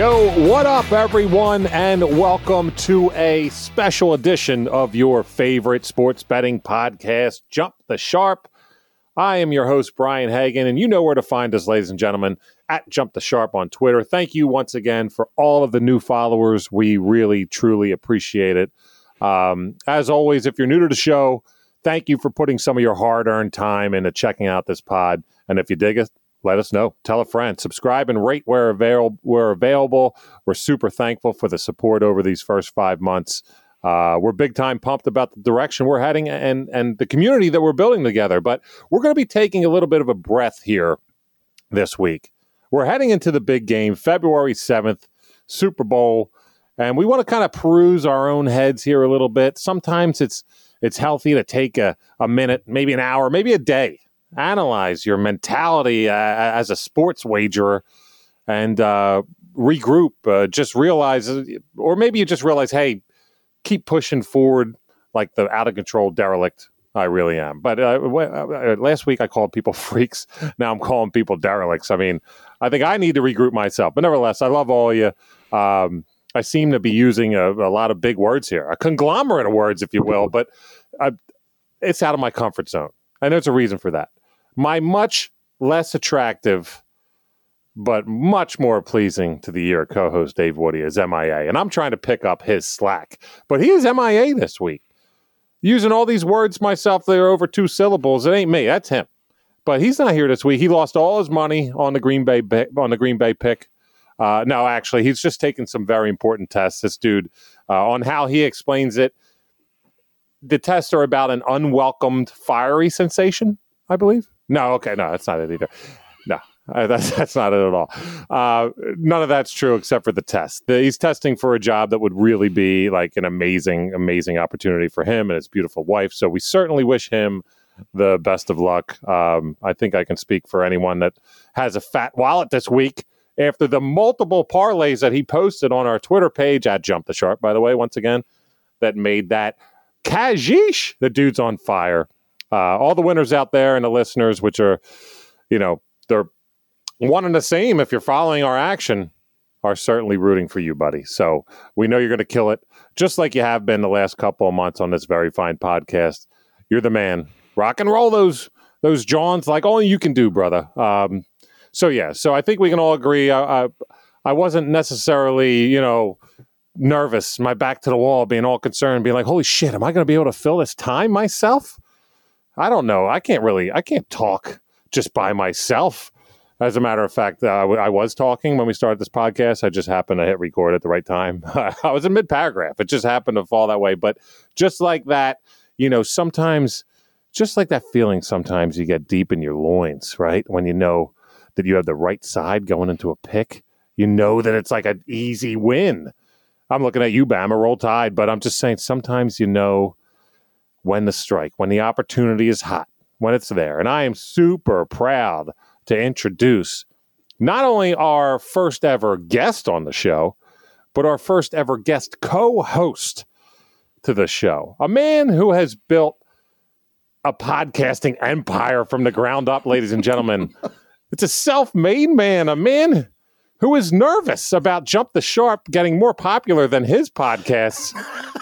Yo, what up, everyone, and welcome to a special edition of your favorite sports betting podcast, Jump the Sharp. I am your host, Brian Hagan, and you know where to find us, ladies and gentlemen, at Jump the Sharp on Twitter. Thank you once again for all of the new followers. We really, truly appreciate it. Um, as always, if you're new to the show, thank you for putting some of your hard earned time into checking out this pod. And if you dig it, let us know. Tell a friend. Subscribe and rate where available. Where available. We're super thankful for the support over these first five months. Uh, we're big time pumped about the direction we're heading and and the community that we're building together. But we're going to be taking a little bit of a breath here this week. We're heading into the big game, February seventh, Super Bowl, and we want to kind of peruse our own heads here a little bit. Sometimes it's it's healthy to take a, a minute, maybe an hour, maybe a day analyze your mentality uh, as a sports wagerer and uh, regroup. Uh, just realize, or maybe you just realize, hey, keep pushing forward like the out of control derelict I really am. But uh, uh, last week I called people freaks. Now I'm calling people derelicts. I mean, I think I need to regroup myself. But nevertheless, I love all you. Um, I seem to be using a, a, lot of big words here, a conglomerate of words, if you will. But I, it's out of my comfort zone. And there's a reason for that my much less attractive but much more pleasing to the ear co-host Dave Woody is MIA, and I'm trying to pick up his slack. But he is MIA this week, using all these words myself that are over two syllables. It ain't me, that's him. But he's not here this week. He lost all his money on the Green Bay on the Green Bay pick. Uh, no, actually, he's just taking some very important tests. This dude uh, on how he explains it. The tests are about an unwelcomed fiery sensation, I believe. No, okay, no, that's not it either. No, that's that's not it at all. Uh, none of that's true except for the test. The, he's testing for a job that would really be like an amazing, amazing opportunity for him and his beautiful wife. So we certainly wish him the best of luck. Um, I think I can speak for anyone that has a fat wallet this week after the multiple parlays that he posted on our Twitter page at Jump the Sharp. By the way, once again, that made that Kajish. The dude's on fire uh, all the winners out there and the listeners, which are, you know, they're one and the same. If you're following our action, are certainly rooting for you, buddy. So we know you're going to kill it, just like you have been the last couple of months on this very fine podcast. You're the man. Rock and roll those those Johns like only you can do, brother. Um, so yeah, so I think we can all agree. I, I, I wasn't necessarily, you know, nervous, my back to the wall, being all concerned, being like, "Holy shit, am I going to be able to fill this time myself?" I don't know. I can't really. I can't talk just by myself. As a matter of fact, uh, I was talking when we started this podcast. I just happened to hit record at the right time. I was in mid paragraph. It just happened to fall that way. But just like that, you know, sometimes, just like that feeling, sometimes you get deep in your loins, right? When you know that you have the right side going into a pick, you know that it's like an easy win. I'm looking at you, Bama, roll tide, but I'm just saying sometimes you know when the strike, when the opportunity is hot, when it's there. And I am super proud to introduce not only our first ever guest on the show, but our first ever guest co host to the show. A man who has built a podcasting empire from the ground up, ladies and gentlemen. it's a self made man, a man who is nervous about Jump the Sharp getting more popular than his podcasts.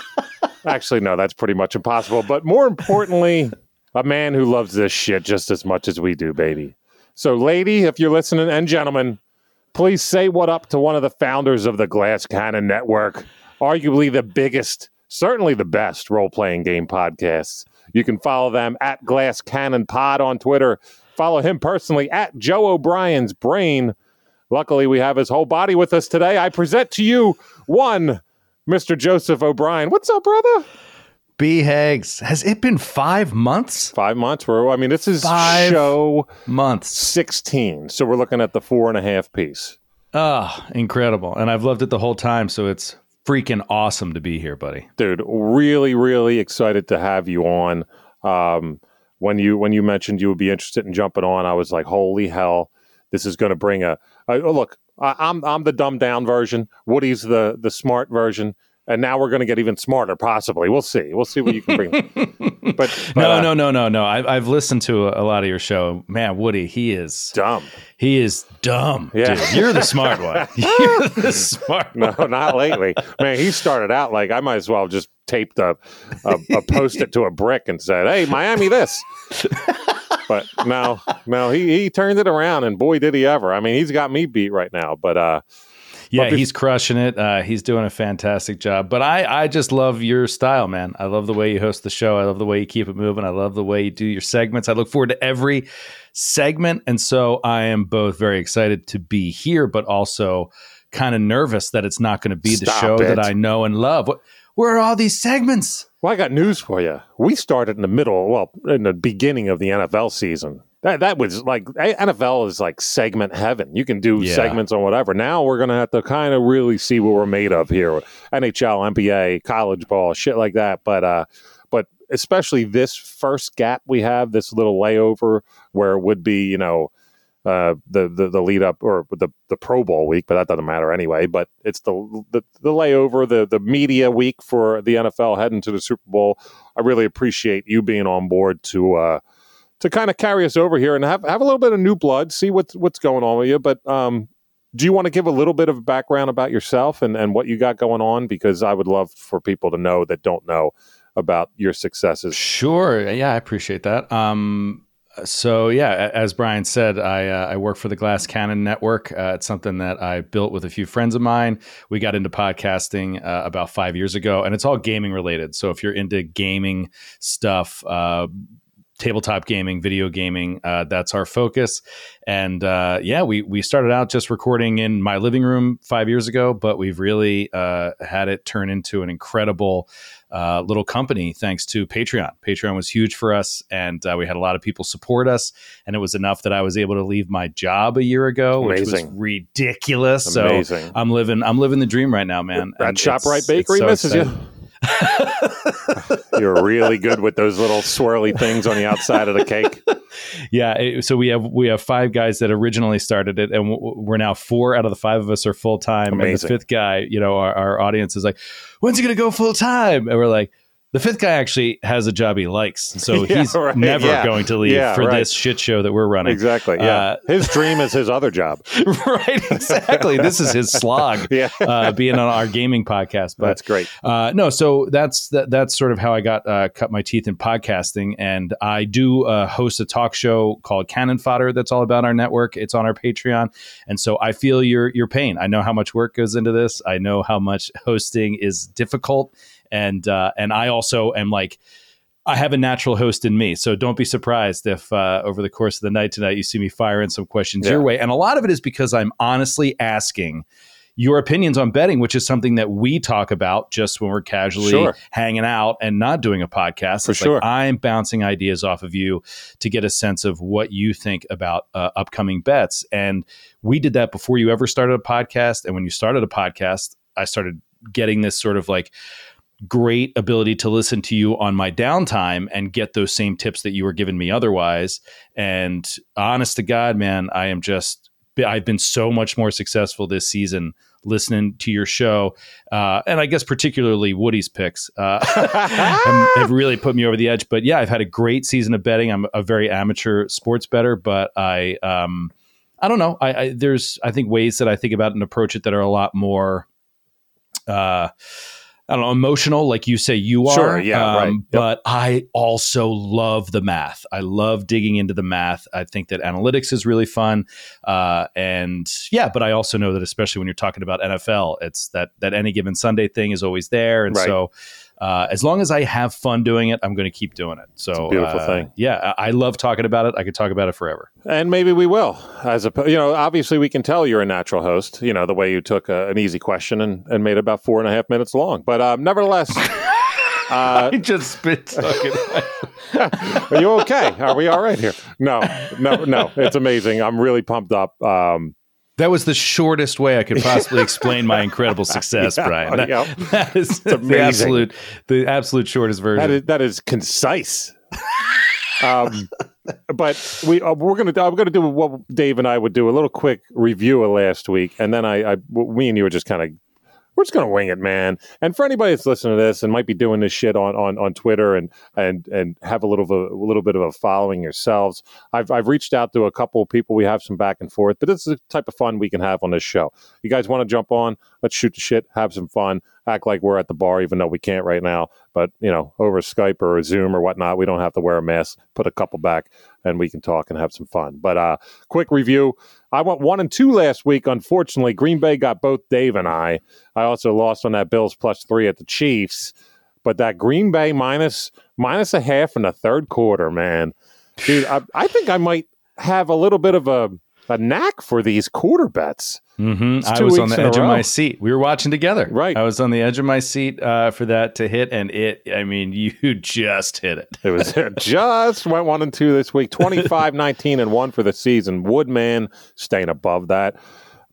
Actually, no, that's pretty much impossible. But more importantly, a man who loves this shit just as much as we do, baby. So, lady, if you're listening, and gentlemen, please say what up to one of the founders of the Glass Cannon Network, arguably the biggest, certainly the best role playing game podcasts. You can follow them at Glass Cannon Pod on Twitter. Follow him personally at Joe O'Brien's Brain. Luckily, we have his whole body with us today. I present to you one Mr. Joseph O'Brien. What's up, brother? B Hags, has it been five months? Five months. We're, I mean, this is five show months 16. So we're looking at the four and a half piece. Ah, oh, incredible. And I've loved it the whole time. So it's freaking awesome to be here, buddy. Dude, really, really excited to have you on. Um, when you when you mentioned you would be interested in jumping on, I was like, holy hell, this is going to bring a, a look. I, am I'm the dumbed down version. Woody's the the smart version, and now we're going to get even smarter. Possibly, we'll see. We'll see what you can bring. but, but no, uh, no, no, no, no. I've I've listened to a, a lot of your show. Man, Woody, he is dumb. He is dumb. Yeah. dude. You're the smart one. You're the smart No, one. not lately. Man, he started out like I might as well have just taped a, a, a post it to a brick and said, "Hey, Miami, this." but no, no, he he turned it around, and boy, did he ever! I mean, he's got me beat right now. But uh, Yeah, But he's crushing it. Uh, he's doing a fantastic job. But I, I just love your style, man. I love the way you host the show. I love the way you keep it moving. I love the way you do your segments. I look forward to every segment. And so I am both very excited to be here, but also kind of nervous that it's not going to be the show it. that I know and love. What, where are all these segments? Well, I got news for you. We started in the middle, well, in the beginning of the NFL season. That that was like NFL is like segment heaven. You can do Yeah. segments on whatever. Now we're gonna have to kind of really see what we're made of here. NHL, NBA, college ball, shit like that. But uh, but especially this first gap we have, this little layover where it would be, you know, uh, the, the the lead up or the the Pro Bowl week, but that doesn't matter anyway. But it's the the, the layover, the the media week for the NFL heading to the Super Bowl. I really appreciate you being on board to uh, to kind of carry us over here and have have a little bit of new blood, see what's what's going on with you. But um, do you want to give a little bit of background about yourself and and what you got going on? Because I would love for people to know that don't know about your successes. Sure. Yeah, I appreciate that. Um, so yeah, as Brian said, I uh, I work for the Glass Cannon Network. Uh, it's something that I built with a few friends of mine. We got into podcasting uh, about five years ago, and it's all gaming related. So if you're into gaming stuff. Uh, tabletop gaming video gaming uh, that's our focus and uh, yeah we we started out just recording in my living room five years ago but we've really uh, had it turn into an incredible uh, little company thanks to Patreon. Patreon was huge for us, and uh, we had a lot of people support us, and it was enough that I was able to leave my job a year ago, which was ridiculous. Amazing. So I'm living, I'm living the dream right now, man. That ShopRite Bakery so misses you. You're really good with those little swirly things on the outside of the cake. yeah it- so we have we have five guys that originally started it and w- we're now four out of the five of us are full-time and the fifth guy you know our, our audience is like when's he gonna go full-time and we're like the fifth guy actually has a job he likes so Yeah, he's right, never yeah. going to leave Yeah, for right. this shit show that we're running Exactly. Yeah. Uh, his dream is his other job. right exactly this is his slog Yeah. uh, being on our gaming podcast but That's great. uh, no, so that's that, that's sort of how I got uh, cut my teeth in podcasting, and I do uh, host a talk show called Cannon Fodder. That's all about our network. It's on our Patreon, and so I feel your your pain. I know how much work goes into this. I know how much hosting is difficult, and uh, and I also am like. I have a natural host in me, so don't be surprised if uh, over the course of the night tonight you see me firing some questions Yeah. your way. And a lot of it is because I'm honestly asking your opinions on betting, which is something that we talk about just when we're casually Sure. hanging out and not doing a podcast. For it's sure. like I'm bouncing ideas off of you to get a sense of what you think about uh, upcoming bets. And we did that before you ever started a podcast. And when you started a podcast, I started getting this sort of like great ability to listen to you on my downtime and get those same tips that you were giving me otherwise. And honest to God, man, I am just I've been so much more successful this season listening to your show, uh, and I guess particularly Woody's picks uh, have, really put me over the edge. But yeah, I've had a great season of betting. I'm a very amateur sports better, but I um, I don't know. I, I there's I think ways that I think about and approach it that are a lot more. Uh, I don't know, emotional, like you say you are. Sure, yeah, right. Yep. But I also love the math. I love digging into the math. I think that analytics is really fun. Uh, and yeah, but I also know that especially when you're talking about NFL, it's that that any given Sunday thing is always there. And Right. so uh, as long as I have fun doing it, I'm going to keep doing it. So beautiful uh, thing. Yeah, I I love talking about it. I could talk about it forever. And maybe we will. As a, you know, obviously we can tell you're a natural host. You know, the way you took a, an easy question and, and made it about four and a half minutes long. But um, nevertheless, uh, just spit are you okay? Are we all right here? No, no, no. It's amazing. I'm really pumped up. Um, That was the shortest way I could possibly explain my incredible success, Yeah, Brian. That, yeah. that is the absolute, the absolute shortest version. that is that is concise. um, but we uh, we're gonna I'm gonna do what Dave and I would do a little quick review of last week, and then I, I me and you were just kind of we're just gonna wing it, man. And for anybody that's listening to this and might be doing this shit on on, on Twitter and and and have a little of a, a little bit of a following yourselves, I've I've reached out to a couple of people. We have some back and forth, but this is the type of fun we can have on this show. You guys want to jump on? Let's shoot the shit, have some fun, act like we're at the bar, even though we can't right now. But you know, over Skype or Zoom or whatnot, we don't have to wear a mask. Put a couple back, and we can talk and have some fun. But uh, quick review. I went one and two last week. Unfortunately, Green Bay got both Dave and I. I also lost on that Bills plus three at the Chiefs. But that Green Bay minus minus a half in the third quarter, man, dude, I, I think I might have a little bit of a a knack for these quarter bets. Mm-hmm. I was on the edge of my seat. We were watching together. Right. I was on the edge of my seat uh, for that to hit, and it. I mean, you just hit it. It was just went one and two this week 25, 19, and one for the season. Woodman staying above that.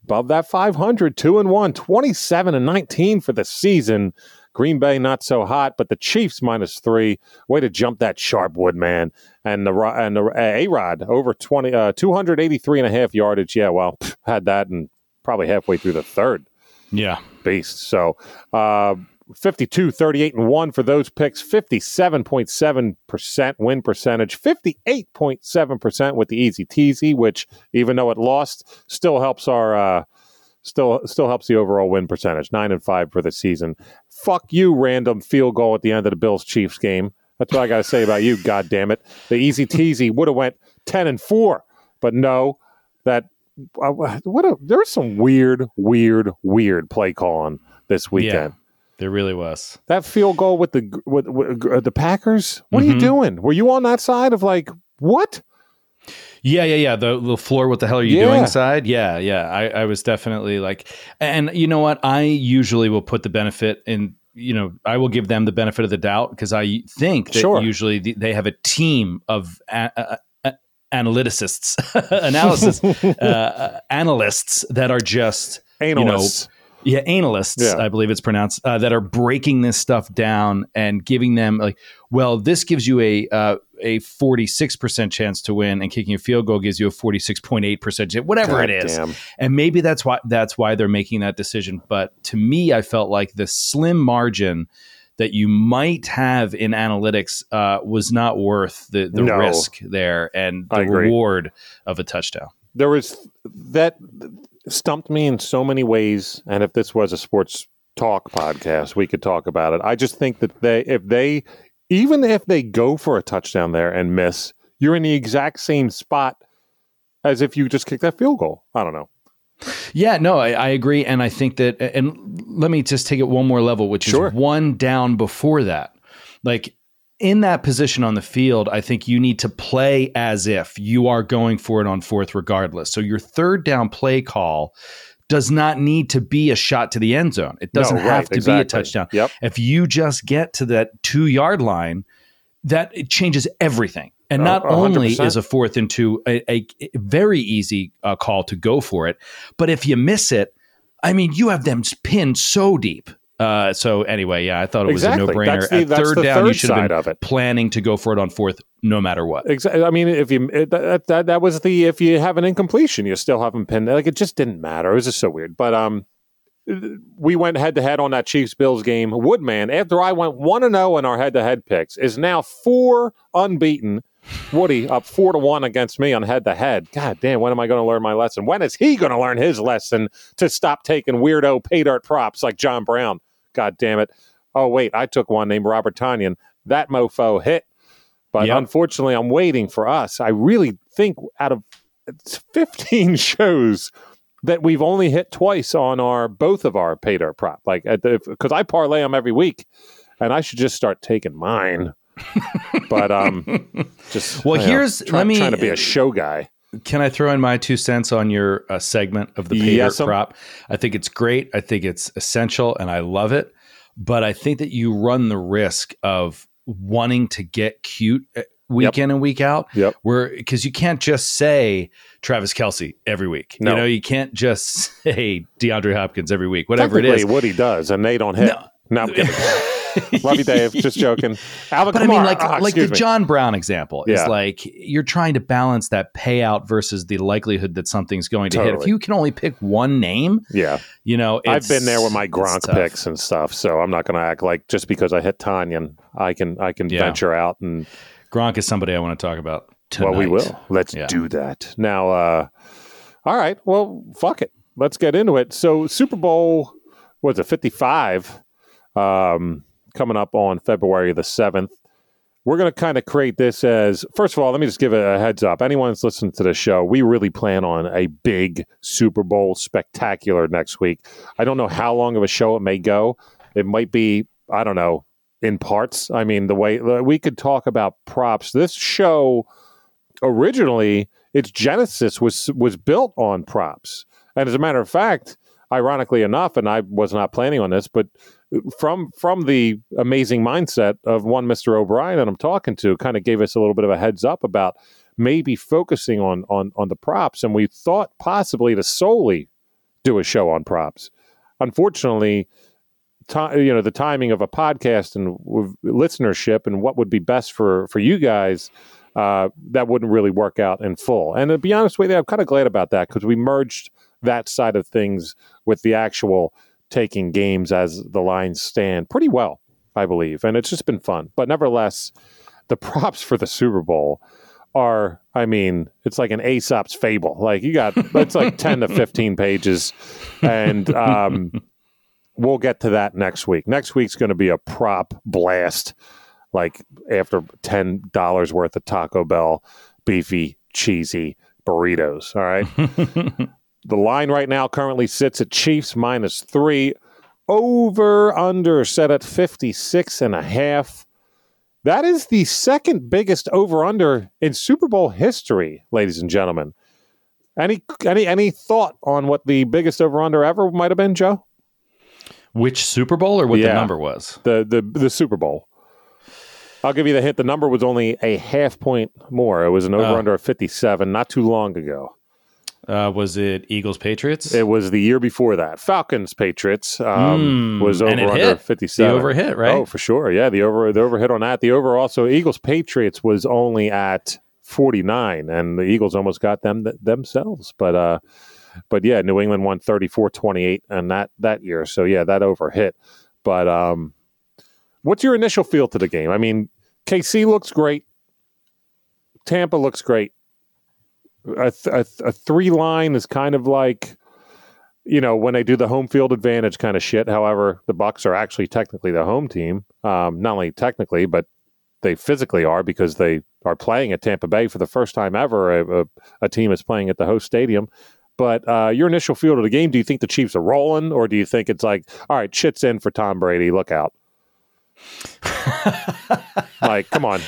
Above that 500, two and one, 27 and 19 for the season. Green Bay not so hot, but the Chiefs minus three. Way to jump that sharp Woodman. And the and the A Rod over 20, uh, 283 and a half yardage. Yeah, well, had that and probably halfway through the third Yeah. beast. So uh, 52, 38, and 1 for those picks, 57.7% win percentage, 58.7% with the easy teasy, which even though it lost, still helps our. Uh, Still, still helps the overall win percentage. Nine and five for the season. Fuck you, random field goal at the end of the Bills Chiefs game. That's what I got to say about you. God damn it! The easy teasy would have went ten and four, but no, that uh, what a there's some weird, weird, weird play calling this weekend. There really was. That field goal with the with, with uh, the Packers. What are you Mhm. doing? Were you on that side of like what? Yeah, yeah, yeah. The the floor. What the hell are you Yeah. doing? Side. Yeah, yeah. I, I was definitely like, and you know what? I usually will put the benefit in. You know, I will give them the benefit of the doubt because I think that Sure. usually the, they have a team of a, a, a, analytists, analysis, uh, analysts that are just Analysts. Yeah, analysts, Yeah. I believe it's pronounced, uh, that are breaking this stuff down and giving them like, well, this gives you a uh, a forty six percent chance to win, and kicking a field goal gives you a forty six point eight percent chance, whatever it is. Goddamn. And maybe that's why that's why they're making that decision. But to me, I felt like the slim margin that you might have in analytics uh, was not worth the the No. risk there and the reward of a touchdown. There was that stumped me in so many ways. And if this was a sports talk podcast, we could talk about it. I just think that they, if they, even if they go for a touchdown there and miss, you're in the exact same spot as if you just kicked that field goal. I don't know. Yeah, no, I, I agree, and I think that. And let me just take it one more level, which Sure. is one down before that. Like in that position on the field, I think you need to play as if you are going for it on fourth, regardless. So your third down play call does not need to be a shot to the end zone. It doesn't No, have right, to be a touchdown. Yep. If you just get to that two yard line, that it changes everything. And not a hundred only is a fourth and two a, a very easy uh, call to go for it, but if you miss it, I mean, you have them pinned so deep. Uh, so anyway, yeah, I thought it was Exactly. a no brainer. That's the- At that's third down, you should have been planning to go for it on fourth, no matter what. Exactly. I mean, if you it, that, that that was the if you have an incompletion, you still haven't pinned. Like it just didn't matter. It was just so weird. But um, we went head to head on that Chiefs Bills game. Woodman, after I went one and zero in our head to head picks, is now four unbeaten. Woody up four to one against me on head to head. God damn, when am I going to learn my lesson? When is he going to learn his lesson to stop taking weirdo pay dirt props like John Brown? God damn it. Oh, wait, I took one named Robert Tonyan. That mofo hit. But Yep. unfortunately, I'm waiting for us. I really think out of 15 shows that we've only hit twice on our both of our pay dirt prop. Like, because I parlay them every week, and I should just start taking mine. but um, just Well, you know, here's- try- let me- trying to be a show guy. Can I throw in my two cents on your uh, segment of the pay Yes, prop? I think it's great. I think it's essential, and I love it. But I think that you run the risk of wanting to get cute uh, week in and week out. Yep. Where because you can't just say Travis Kelce every week. No. You know, you can't just say DeAndre Hopkins every week. Whatever it is, what he does, and they don't hit. No. No. Love you, Dave. Just joking. Alvin but I mean, like Ah, like the me. John Brown example is like you're trying to balance that payout versus the likelihood that something's going to hit. If you can only pick one name, Yeah, you know, I've been there with my Gronk picks and stuff, so I'm not going to act like just because I hit Tonyan, I can I can Yeah. venture out and Gronk is somebody I want to talk about. Tonight. well, we will. Let's Yeah. do that now. uh All right, well, fuck it. Let's get into it. So Super Bowl was a 55 um, coming up on February the 7th. We're going to kind of create this as first of all, let me just give a heads up. Anyone that's listening to the show, we really plan on a big Super Bowl spectacular next week. I don't know how long of a show it may go. It might be, I don't know, in parts. I mean, the way we could talk about props. This show originally its genesis was was built on props. And as a matter of fact, ironically enough, and I was not planning on this, but from from the amazing mindset of one Mr. O'Brien that I'm talking to, kind of gave us a little bit of a heads up about maybe focusing on on on the props, and we thought possibly to solely do a show on props. Unfortunately, you know the timing of a podcast and listenership and what would be best for for you guys uh, that wouldn't really work out in full. And to be honest with you, I'm kind of glad about that because we merged that side of things with the actual taking games as the lines stand pretty well, I believe. And it's just been fun. But nevertheless, the props for the Super Bowl are, I mean, it's like an Aesop's fable. Like you got, it's like 10 to 15 pages. And, um, we'll get to that next week. Next week's going to be a prop blast, like after ten dollars worth of Taco Bell beefy cheesy burritos. All right. the line right now currently sits at Chiefs minus three. Over under set at 56 and a half. That is the second biggest over under in Super Bowl history, ladies and gentlemen. Any any any thought on what the biggest over under ever might have been, Joe? Which Super Bowl or what Yeah. the number was? the the the Super Bowl. I'll give you the hint. The number was only a half point more. It was an oh. over Oh. under of 57 not too long ago. Uh, was it Eagles Patriots? It was the year before that. Falcons Patriots um, Mm, was over under hit. 57. the over hit, right? Oh, for sure. Yeah, the over the over hit on that. The over also Eagles Patriots was only at 49 and the Eagles almost got them th- themselves. But uh but yeah, New England won 34-28 and that that year. So yeah, that over hit. But um what's your initial feel to the game? I mean, KC looks great. Tampa looks great. A, a, a three line is kind of like you know when they do the home field advantage kind of shit. However, the Bucks are actually technically the home team. Um, not only technically, but they physically are because they are playing at Tampa Bay for the first time ever. A, a, a team is playing at the host stadium. But uh, your initial feel of the game, do you think the Chiefs are rolling, or do you think it's like, all right, shit's in for Tom Brady, look out? like, come on,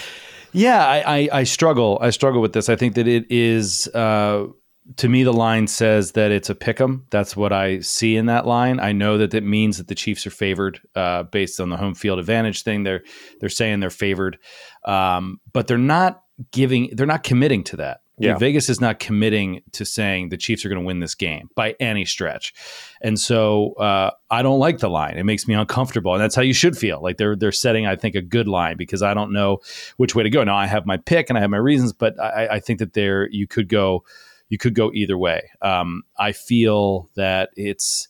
Yeah, I, I, I struggle. I struggle with this. I think that it is. Uh, to me, the line says that it's a pick 'em. That's what I see in that line. I know that it means that the Chiefs are favored uh, based on the home field advantage thing. They're they're saying they're favored, um, but they're not giving. They're not committing to that. Yeah. Vegas is not committing to saying the Chiefs are going to win this game by any stretch, and so uh, I don't like the line. It makes me uncomfortable, and that's how you should feel. Like they're they're setting, I think, a good line because I don't know which way to go. Now I have my pick and I have my reasons, but I, I think that there you could go, you could go either way. Um, I feel that it's.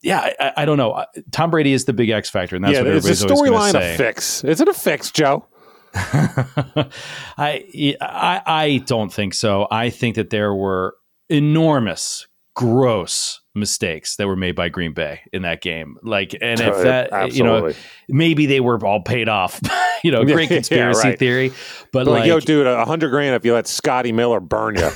Yeah, I, I- don't know. Tom Brady is the big X factor, and that's yeah, what everybody's always going storyline to a fix? Is it a fix, Joe? I, I I don't think so. I think that there were enormous, gross mistakes that were made by Green Bay in that game. Like, and if Uh, that, you know, maybe they were all paid off. you know, Yeah, great yeah, conspiracy right. theory. But like, like, yo, dude, a hundred grand if you let Scotty Miller burn you.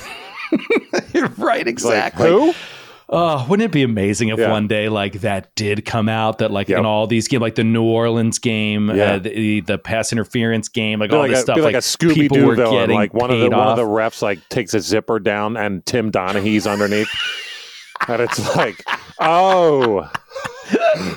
right, exactly. Like, who? Oh, wouldn't it be amazing if Yeah. one day like that did come out? That like Yep. in all these games, like the New Orleans game, Yeah. uh, the, the pass interference game, like Be all like, this a, stuff, be like, like a Scooby people Doo were villain. getting Like one of the paid one of the off. refs like takes a zipper down and Tim Donaghy's underneath, and it's like, oh, I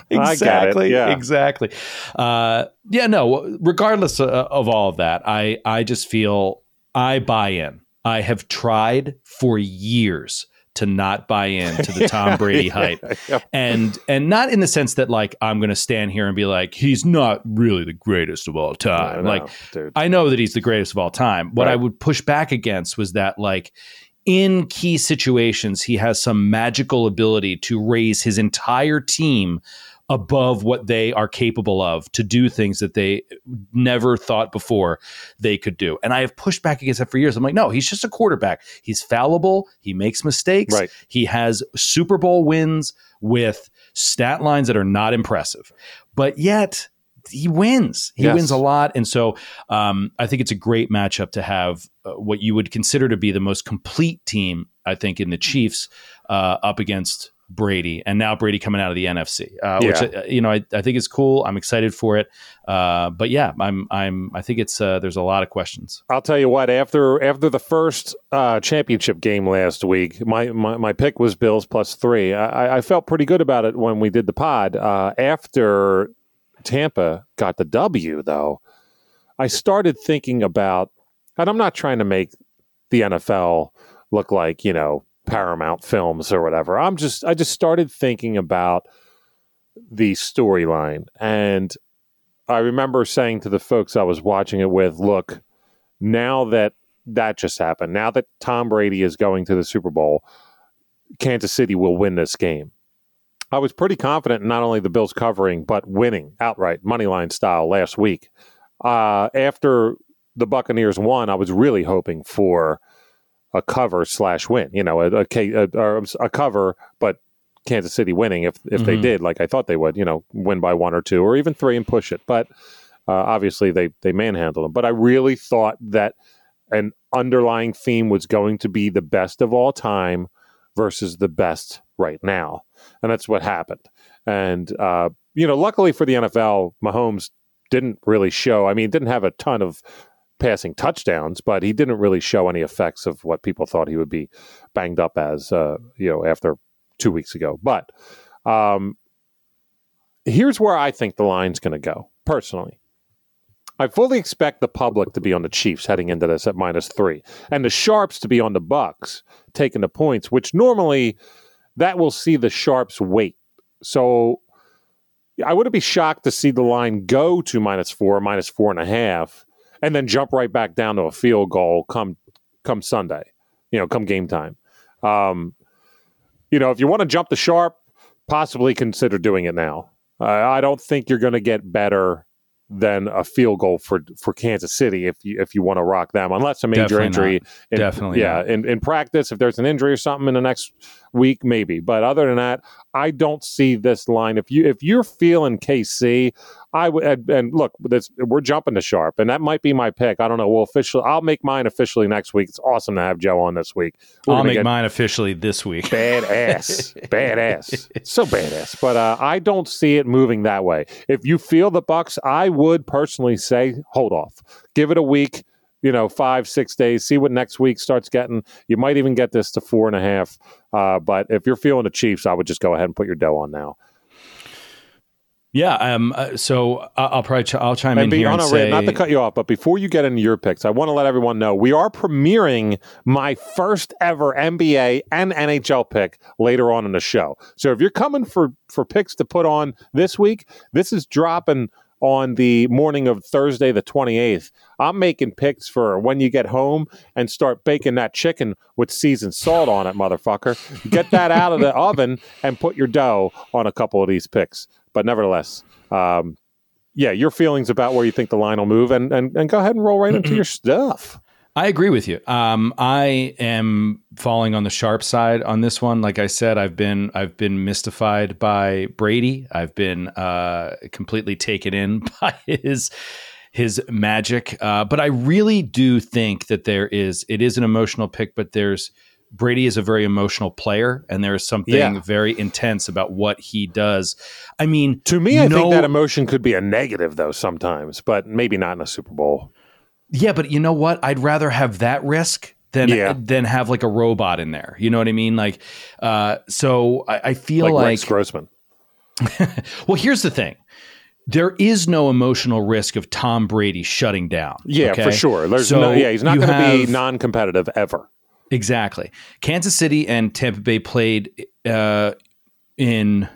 get it, exactly yeah. exactly uh, yeah no regardless of, of all of that i i just feel i buy in i have tried for years to not buy in to the Tom Brady hype. And and not in the sense that like I'm going to stand here and be like he's not really the greatest of all time. No, like dude. I know that he's the greatest of all time. What Right. I would push back against was that like in key situations he has some magical ability to raise his entire team above what they are capable of to do things that they never thought before they could do. And I have pushed back against that for years. I'm like, no, he's just a quarterback. He's fallible. He makes mistakes. Right. He has Super Bowl wins with stat lines that are not impressive. But yet he wins. He Yes. wins a lot. And so um, I think it's a great matchup to have uh, what you would consider to be the most complete team, I think, in the Chiefs uh, up against Brady. And now Brady coming out of the NFC, uh, which, Yeah. uh, you know, I, I think is cool. I'm excited for it. Uh, but yeah, I'm, I'm, I think it's, uh, there's a lot of questions. I'll tell you what. After after the first uh, championship game last week, my, my my pick was Bills plus three. I, I felt pretty good about it when we did the pod. Uh, after Tampa got the W, though, I started thinking about, and I'm not trying to make the NFL look like you know Paramount Films or whatever. I'm just I just started thinking about the storyline and I remember saying to the folks I was watching it with, look, now that that just happened, now that Tom Brady is going to the Super Bowl, Kansas City will win this game. I was pretty confident in not only the Bills covering, but winning outright, money line style last week. Uh, after the Buccaneers won, I was really hoping for a cover slash win, you know, a, a, a, a cover, but Kansas City winning if if they Mhm. did, like I thought they would, you know, win by one or two or even three and push it. But uh, obviously they they manhandled them. But I really thought that an underlying theme was going to be the best of all time versus the best right now, and that's what happened. And uh, you know, luckily for the NFL, Mahomes didn't really show. I mean, didn't have a ton of passing touchdowns, but he didn't really show any effects of what people thought he would be banged up as. Uh, you know, after two weeks ago. But um, here's where I think the line's going to go, personally. I fully expect the public to be on the Chiefs heading into this at minus three, and the Sharps to be on the Bucks taking the points, which normally that will see the Sharps wait. So I wouldn't be shocked to see the line go to minus four, minus four and a half, and then jump right back down to a field goal come come Sunday. You know, come game time. Um, you know, if you want to jump the sharp, possibly consider doing it now. Uh, I don't think you're going to get better than a field goal for for Kansas City if you if you want to rock them, unless a major Definitely injury. In, Definitely yeah. In, in practice, if there's an injury or something in the next week, maybe. But other than that, I don't see this line. If you if you're feeling KC, I would and, look, this, we're jumping to sharp, and that might be my pick. I don't know. We'll officially. I'll make mine officially next week. It's awesome to have Joe on this week. We're I'll make mine officially this week. badass, badass, so badass. But uh, I don't see it moving that way. If you feel the Bucks, I would personally say hold off, give it a week. You know, five six days. See what next week starts getting. You might even get this to four and a half. Uh, but if you're feeling the Chiefs, I would just go ahead and put your dough on now. Yeah. Um. uh, so I'll probably ch- I'll chime in And be here on and a say not to cut you off, but before you get into your picks, I want to let everyone know we are premiering my first ever NBA and NHL pick later on in the show. So if you're coming for for picks to put on this week, this is dropping on the morning of Thursday the 28th. I'm making picks for when you get home and start baking that chicken with seasoned salt on it, motherfucker. Get that out of the oven and put your dough on a couple of these picks. But nevertheless, um, yeah, your feelings about where you think the line will move, and and, and go ahead and roll right into your stuff. I agree with you. Um, I am falling on the sharp side on this one. Like I said, I've been I've been mystified by Brady. I've been uh, completely taken in by his his magic. Uh, but I really do think that there is it is an emotional pick, but there's Brady is a very emotional player, and there is something Yeah. very intense about what he does. I mean, To me, I no- think that emotion could be a negative though sometimes, but maybe not in a Super Bowl. Yeah, but you know what? I'd rather have that risk than Yeah. than have like a robot in there. You know what I mean? Like, uh, so I, I feel Like, like, Rex Grossman. well, here's the thing: there is no emotional risk of Tom Brady shutting down. Yeah, okay? for sure. There's So no, yeah, he's not going to be non-competitive ever. Exactly. Kansas City and Tampa Bay played uh, in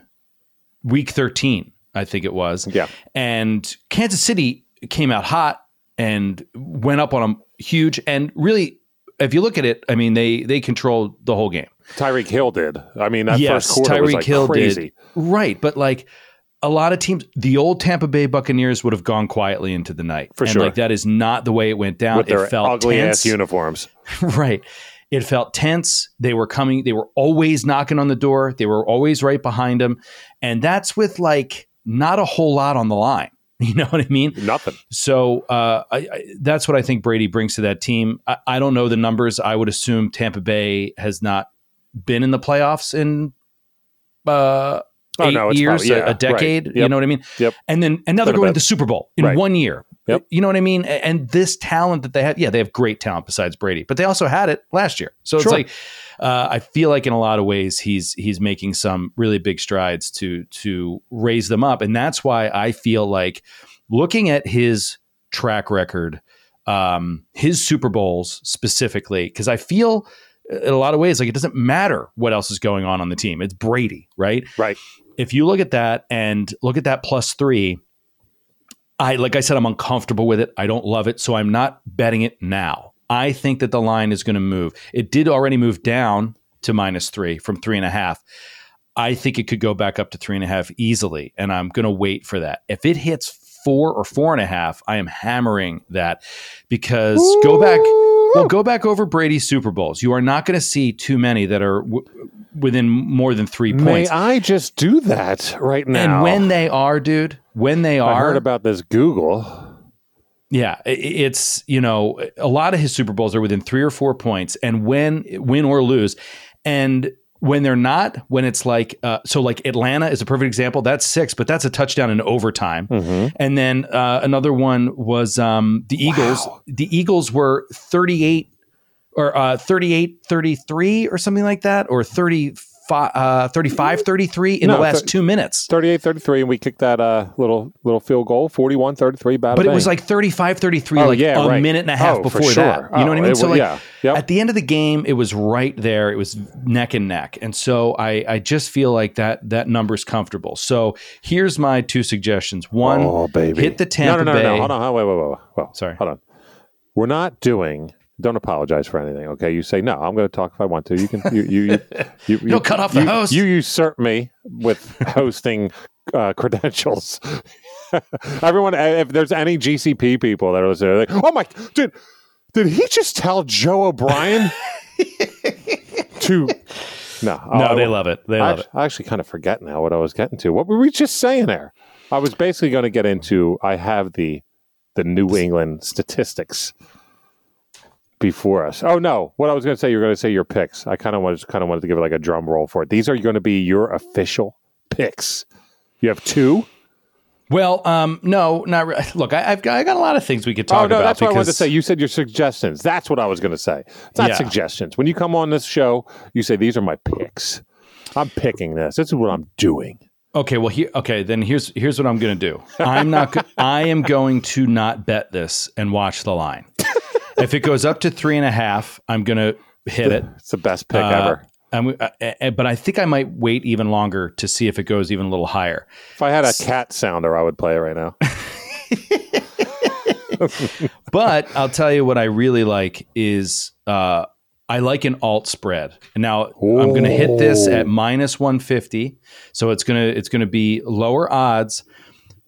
week 13, I think it was. Yeah. And Kansas City came out hot and went up on them huge. And really, if you look at it, I mean, they they controlled the whole game. Tyreek Hill did. I mean, that yes, first quarter Tyreek was like Hill crazy. did. Right, but like a lot of teams, the old Tampa Bay Buccaneers would have gone quietly into the night. For and sure. like that is not the way it went down. With their felt ugly tense. ass uniforms. right. It felt tense. They were coming. They were always knocking on the door. They were always right behind them, and that's with like not a whole lot on the line. You know what I mean? Nothing. So uh, I, I, that's what I think Brady brings to that team. I, I don't know the numbers. I would assume Tampa Bay has not been in the playoffs in uh, Oh, eight no, years, probably- a- yeah, a, decade. right. You know what I mean? Yep. And then and now they're going to the Super Bowl in Right. one year. Yep. You know what I mean? And this talent that they have, yeah, they have great talent besides Brady, but they also had it last year. So it's like uh, I feel like in a lot of ways he's he's making some really big strides to to raise them up, and that's why I feel like looking at his track record, um, his Super Bowls specifically, because I feel in a lot of ways like it doesn't matter what else is going on on the team. It's Brady, right? Right. If you look at that and look at that plus three, I like I said, I'm uncomfortable with it. I don't love it, so I'm not betting it now. I think that the line is going to move. It did already move down to minus three from three and a half. I think it could go back up to three and a half easily, and I'm going to wait for that. If it hits four or four and a half, I am hammering that because go back. Well, go back over Brady's Super Bowls. You are not going to see too many that are w- within more than three points. May points. I just do that right now? And when they are, dude, when they I are, heard about this Google. yeah, it's you know a lot of his Super Bowls are within three or four points, and when win or lose, and when they're not, when it's like uh, so, like Atlanta is a perfect example. That's six, but that's a touchdown in overtime. Mhm. And then uh, another one was um, the Eagles. Wow. The Eagles were 38 or uh, 38 33 or something like that, or 35, uh, 35 33 in No, the last thir- two minutes. 38-33 and we kicked that uh, little little field goal 41-33 bad But it was like 35 33, Oh, like yeah, a right. minute and a half Oh, before sure. that. You know Oh, what I mean? it So, was- like, yeah. Yep. at the end of the game, it was right there. It was neck and neck. And so I, I just feel like that that number's comfortable. So here's my two suggestions. One, oh baby hit the Tampa no no no, Bay. no. hold on hold on, wait wait wait wait wait Sorry. hold on we're not doing don't apologize for anything okay you say no i'm going to talk if i want to you can you you you, you, you cut off the you, host. you usurp me with hosting uh, credentials everyone if there's any gcp people that are listening they're like oh my dude, did he just tell joe o'brien to no no, oh, they love it. They I, love it. I actually kind of forget now what I was getting to. What were we just saying there? I was basically going to get into. I have the the New England statistics before us. Oh no, what I was going to say. You're going to say your picks. I kind of wanted kind of wanted to give it like a drum roll for it. These are going to be your official picks. You have two. Well, um, no, not re- look. I, I've got, I got a lot of things we could talk oh no, about. that's what I wanted to say. You said your suggestions. That's what I was going to say. It's not Yeah. suggestions. When you come on this show, you say these are my picks. I'm picking this. This is what I'm doing. Okay, well here okay, then here's here's what I'm going to do. I'm not I am going to not bet this and watch the line. If it goes up to three and a half, I'm going to hit it. It's the best pick Uh, ever. I'm, uh, uh, but I think I might wait even longer to see if it goes even a little higher. If I had a cat sounder, I would play it right now. But I'll tell you what I really like is uh, I like an alt spread. And now I'm going to hit this at minus 150, so it's going to it's going to be lower odds.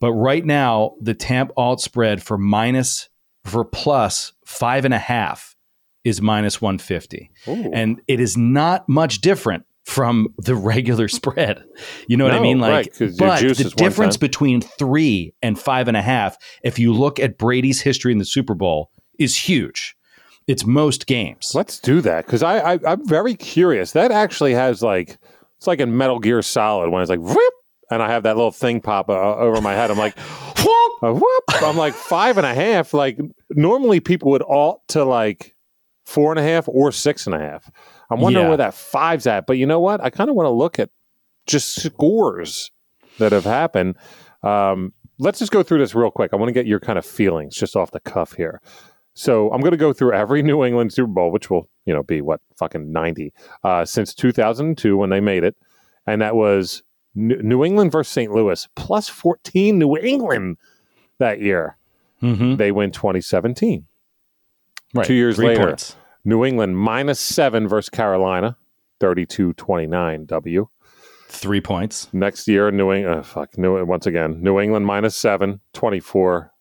But right now, the Tamp alt spread for minus for plus five and a half is minus 150, Ooh. and it is not much different from the regular spread. You know what I No, mean? right, Like, your but juice the is 110. difference between three and five and a half, if you look at Brady's history in the Super Bowl, is huge. It's most games. Let's do that because I, I I'm very curious. That actually has like it's like in Metal Gear Solid when it's like whoop, and I have that little thing pop uh, over my head. I'm like whoop, uh, whoop. I'm like five and a half. Like normally people would alt to like four and a half or six and a half. I'm wondering Yeah. where that five's at. But you know what? I kind of want to look at just scores that have happened. Um, let's just go through this real quick. I want to get your kind of feelings just off the cuff here. So I'm going to go through every New England Super Bowl, which will you know be what fucking 90 uh, since 2002 when they made it, and that was New England versus St. Louis plus 14 New England that year. Mm-hmm. They win 2017. Right. Two years Three later. points. New England minus seven versus Carolina, 32 29 W. Three points. Next year, New England, uh, fuck, New, once again, New England minus seven, 24.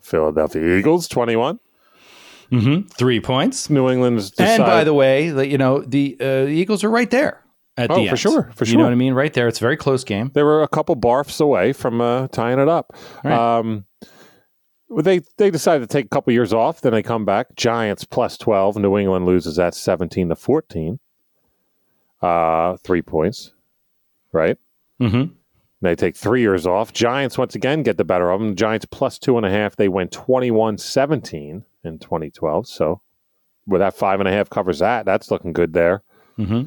Philadelphia Eagles, 21. Mm-hmm. Three points. New England's And by the way, the- you know the uh, Eagles are right there at Oh, the for sure, for sure. You know what I mean? Right there. It's a very close game. they were a couple barfs away from uh, tying it up. Right. Um, they they decided to take a couple years off. Then they come back. Giants plus twelve. New England loses that seventeen to fourteen. Uh, three points, right? Mm-hmm. They take three years off. Giants once again get the better of them. Giants plus two and a half. They win 21 17 in 2012. So, with that five and a half covers that. That's looking good there. Mm-hmm.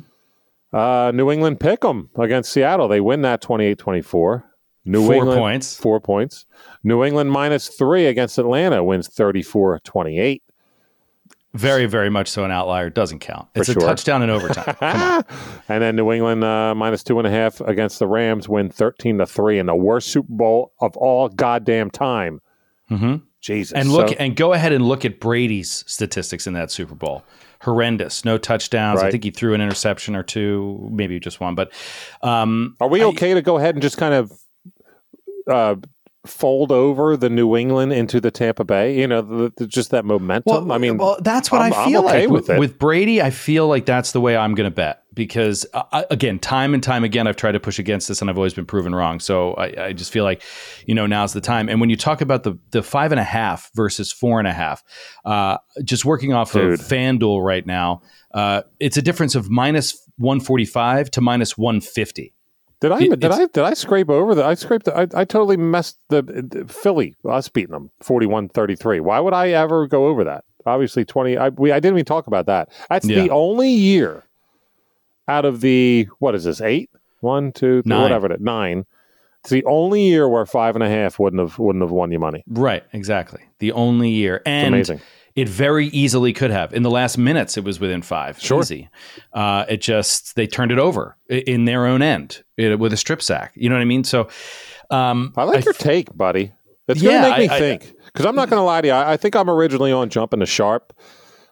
Uh, New England pick 'em against Seattle. They win that 28 24. New Four England, points. Four points. New England minus three against Atlanta wins 34 28. Very, very much so an outlier. Doesn't count. It's a touchdown in overtime. Come on. and then New England uh, minus two and a half against the Rams win 13 to three in the worst Super Bowl of all goddamn time. Mm-hmm. Jesus. And look So- and go ahead and look at Brady's statistics in that Super Bowl. Horrendous. No touchdowns. I think he threw an interception or two, maybe just one. But um, Are we I- okay to go ahead and just kind of uh, fold over the New England into the Tampa Bay? You know, the, the, just that momentum. I mean, well, that's what I'm- i I'm feel okay like with with, it. with Brady. I feel like that's the way I'm going to bet because, uh, I- again, time and time again, I've tried to push against this and I've always been proven wrong. So I, I just feel like, you know, now's the time. And when you talk about the the five and a half versus four and a half, uh, just working off Dude. of FanDuel right now, uh, it's a difference of minus 145 to minus 150. did I it- did I did I scrape over the? I scraped. The, I, I totally messed the, the Philly. Us beating them 41-33. Why would I ever go over that? Obviously, twenty. I we I didn't even talk about that. That's Yeah. the only year out of the what is this eight? One, two, three, Nine. whatever it is, nine. It's the only year where five and a half wouldn't have wouldn't have won you money. Right, exactly. The only year. And amazing. it very easily could have. In the last minutes, it was within five. Sure. Easy. Uh, it just, they turned it over in their own end it, with a strip sack. You know what I mean? So, um, I like I your take, buddy. It's going to make me I- think because I'm not going to lie to you. I, I think I'm originally on jumping to sharp.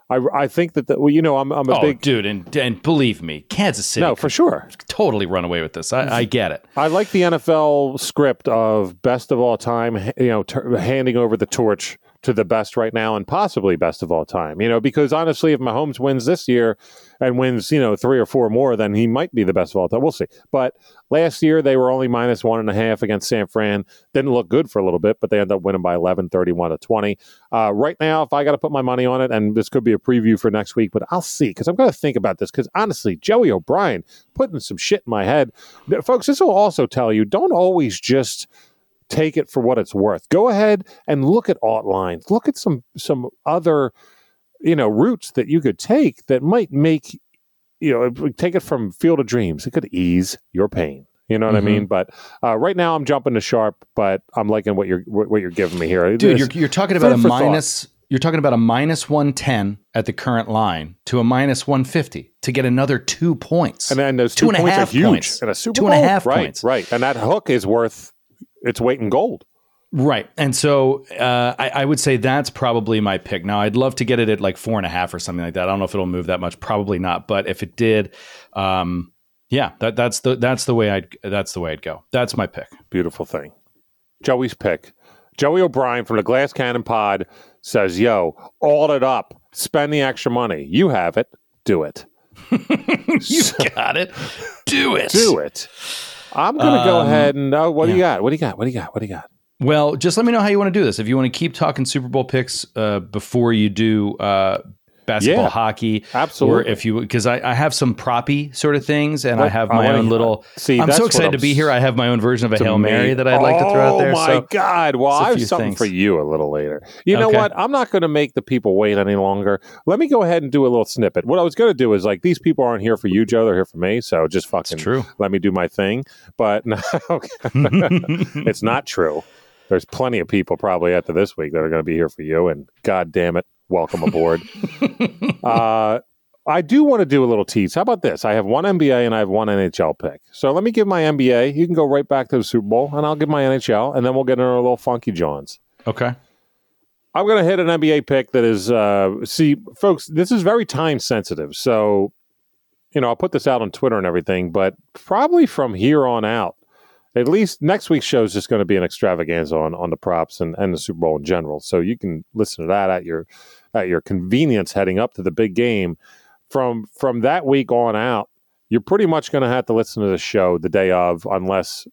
I, I think that the, well, you know I'm I'm a oh, big dude, and, and believe me, Kansas City no for sure. totally run away with this. I, I get it. I like the NFL script of best of all time. You know, handing over the torch to the best right now and possibly best of all time. You know, because honestly, if Mahomes wins this year and wins, you know, three or four more, then he might be the best of all time. We'll see. But last year they were only minus one and a half against San Fran. Didn't look good for a little bit, but they ended up winning by 11, 31 to 20. Uh, right now, if I got to put my money on it, and this could be a preview for next week, but I'll see because I'm going to think about this because honestly, Joey O'Brien putting some shit in my head. Folks, this will also tell you don't always just take it for what it's worth. Go ahead and look at alt lines. Look at some some other you know routes that you could take that might make you know take it from field of dreams. It could ease your pain. You know what Mhm. I mean? But uh, right now I'm jumping to sharp, but I'm liking what you're what you're giving me here, Dude, This- you're, you're talking about a for thought. minus, you're talking about a minus 110 at the current line to a minus 150 to get another two points. and then those two two, and a points half are huge points. in a Super Two and a half right, points. right, and that hook is worth its weight in gold. Right. And so uh, I, I would say that's probably my pick. Now, I'd love to get it at like four and a half or something like that. I don't know if it'll move that much. Probably not. But if it did, um, yeah, that, that's the that's the way I'd that's the way I'd go. That's my pick. Beautiful thing. Joey's pick. Joey O'Brien from the Glass Cannon Pod says, Yo, all it up. Spend the extra money. You have it. Do it. You got it. Do it. Do it. I'm going to go Um, ahead and, oh, what do you got? What do you got? What do you got? What do you got? Well, just let me know how you want to do this. If you want to keep talking Super Bowl picks uh, before you do uh, basketball, Yeah. hockey, Absolutely. or if you because I, I have some proppy sort of things, and I have my wanna- own little. see, I'm so excited I'm to be here. I have my own version of a hail mary that I'd like to throw out oh there. Oh, my so God. Well, I have something things. for you a little later. You know what? I'm not going to make the people wait any longer. Let me go ahead and do a little snippet. What I was going to do is like, these people aren't here for you, Joe. They're here for me. So just fucking it's true. let me do my thing. But no, it's not true. There's plenty of people probably after this week that are going to be here for you. And God damn it, welcome aboard. uh, I do want to do a little tease. How about this? I have one NBA and I have one NHL pick. So let me give my NBA. You can go right back to the Super Bowl, and I'll give my NHL, and then we'll get into a little funky Johns. Okay. I'm going to hit an NBA pick that is, uh, see, folks, this is very time sensitive. So, you know, I'll put this out on Twitter and everything, but probably from here on out, at least next week's show is just going to be an extravaganza on, on the props and, and the Super Bowl in general. So you can listen to that at your at your convenience heading up to the big game from from that week on out, you're pretty much going to have to listen to the show the day of, unless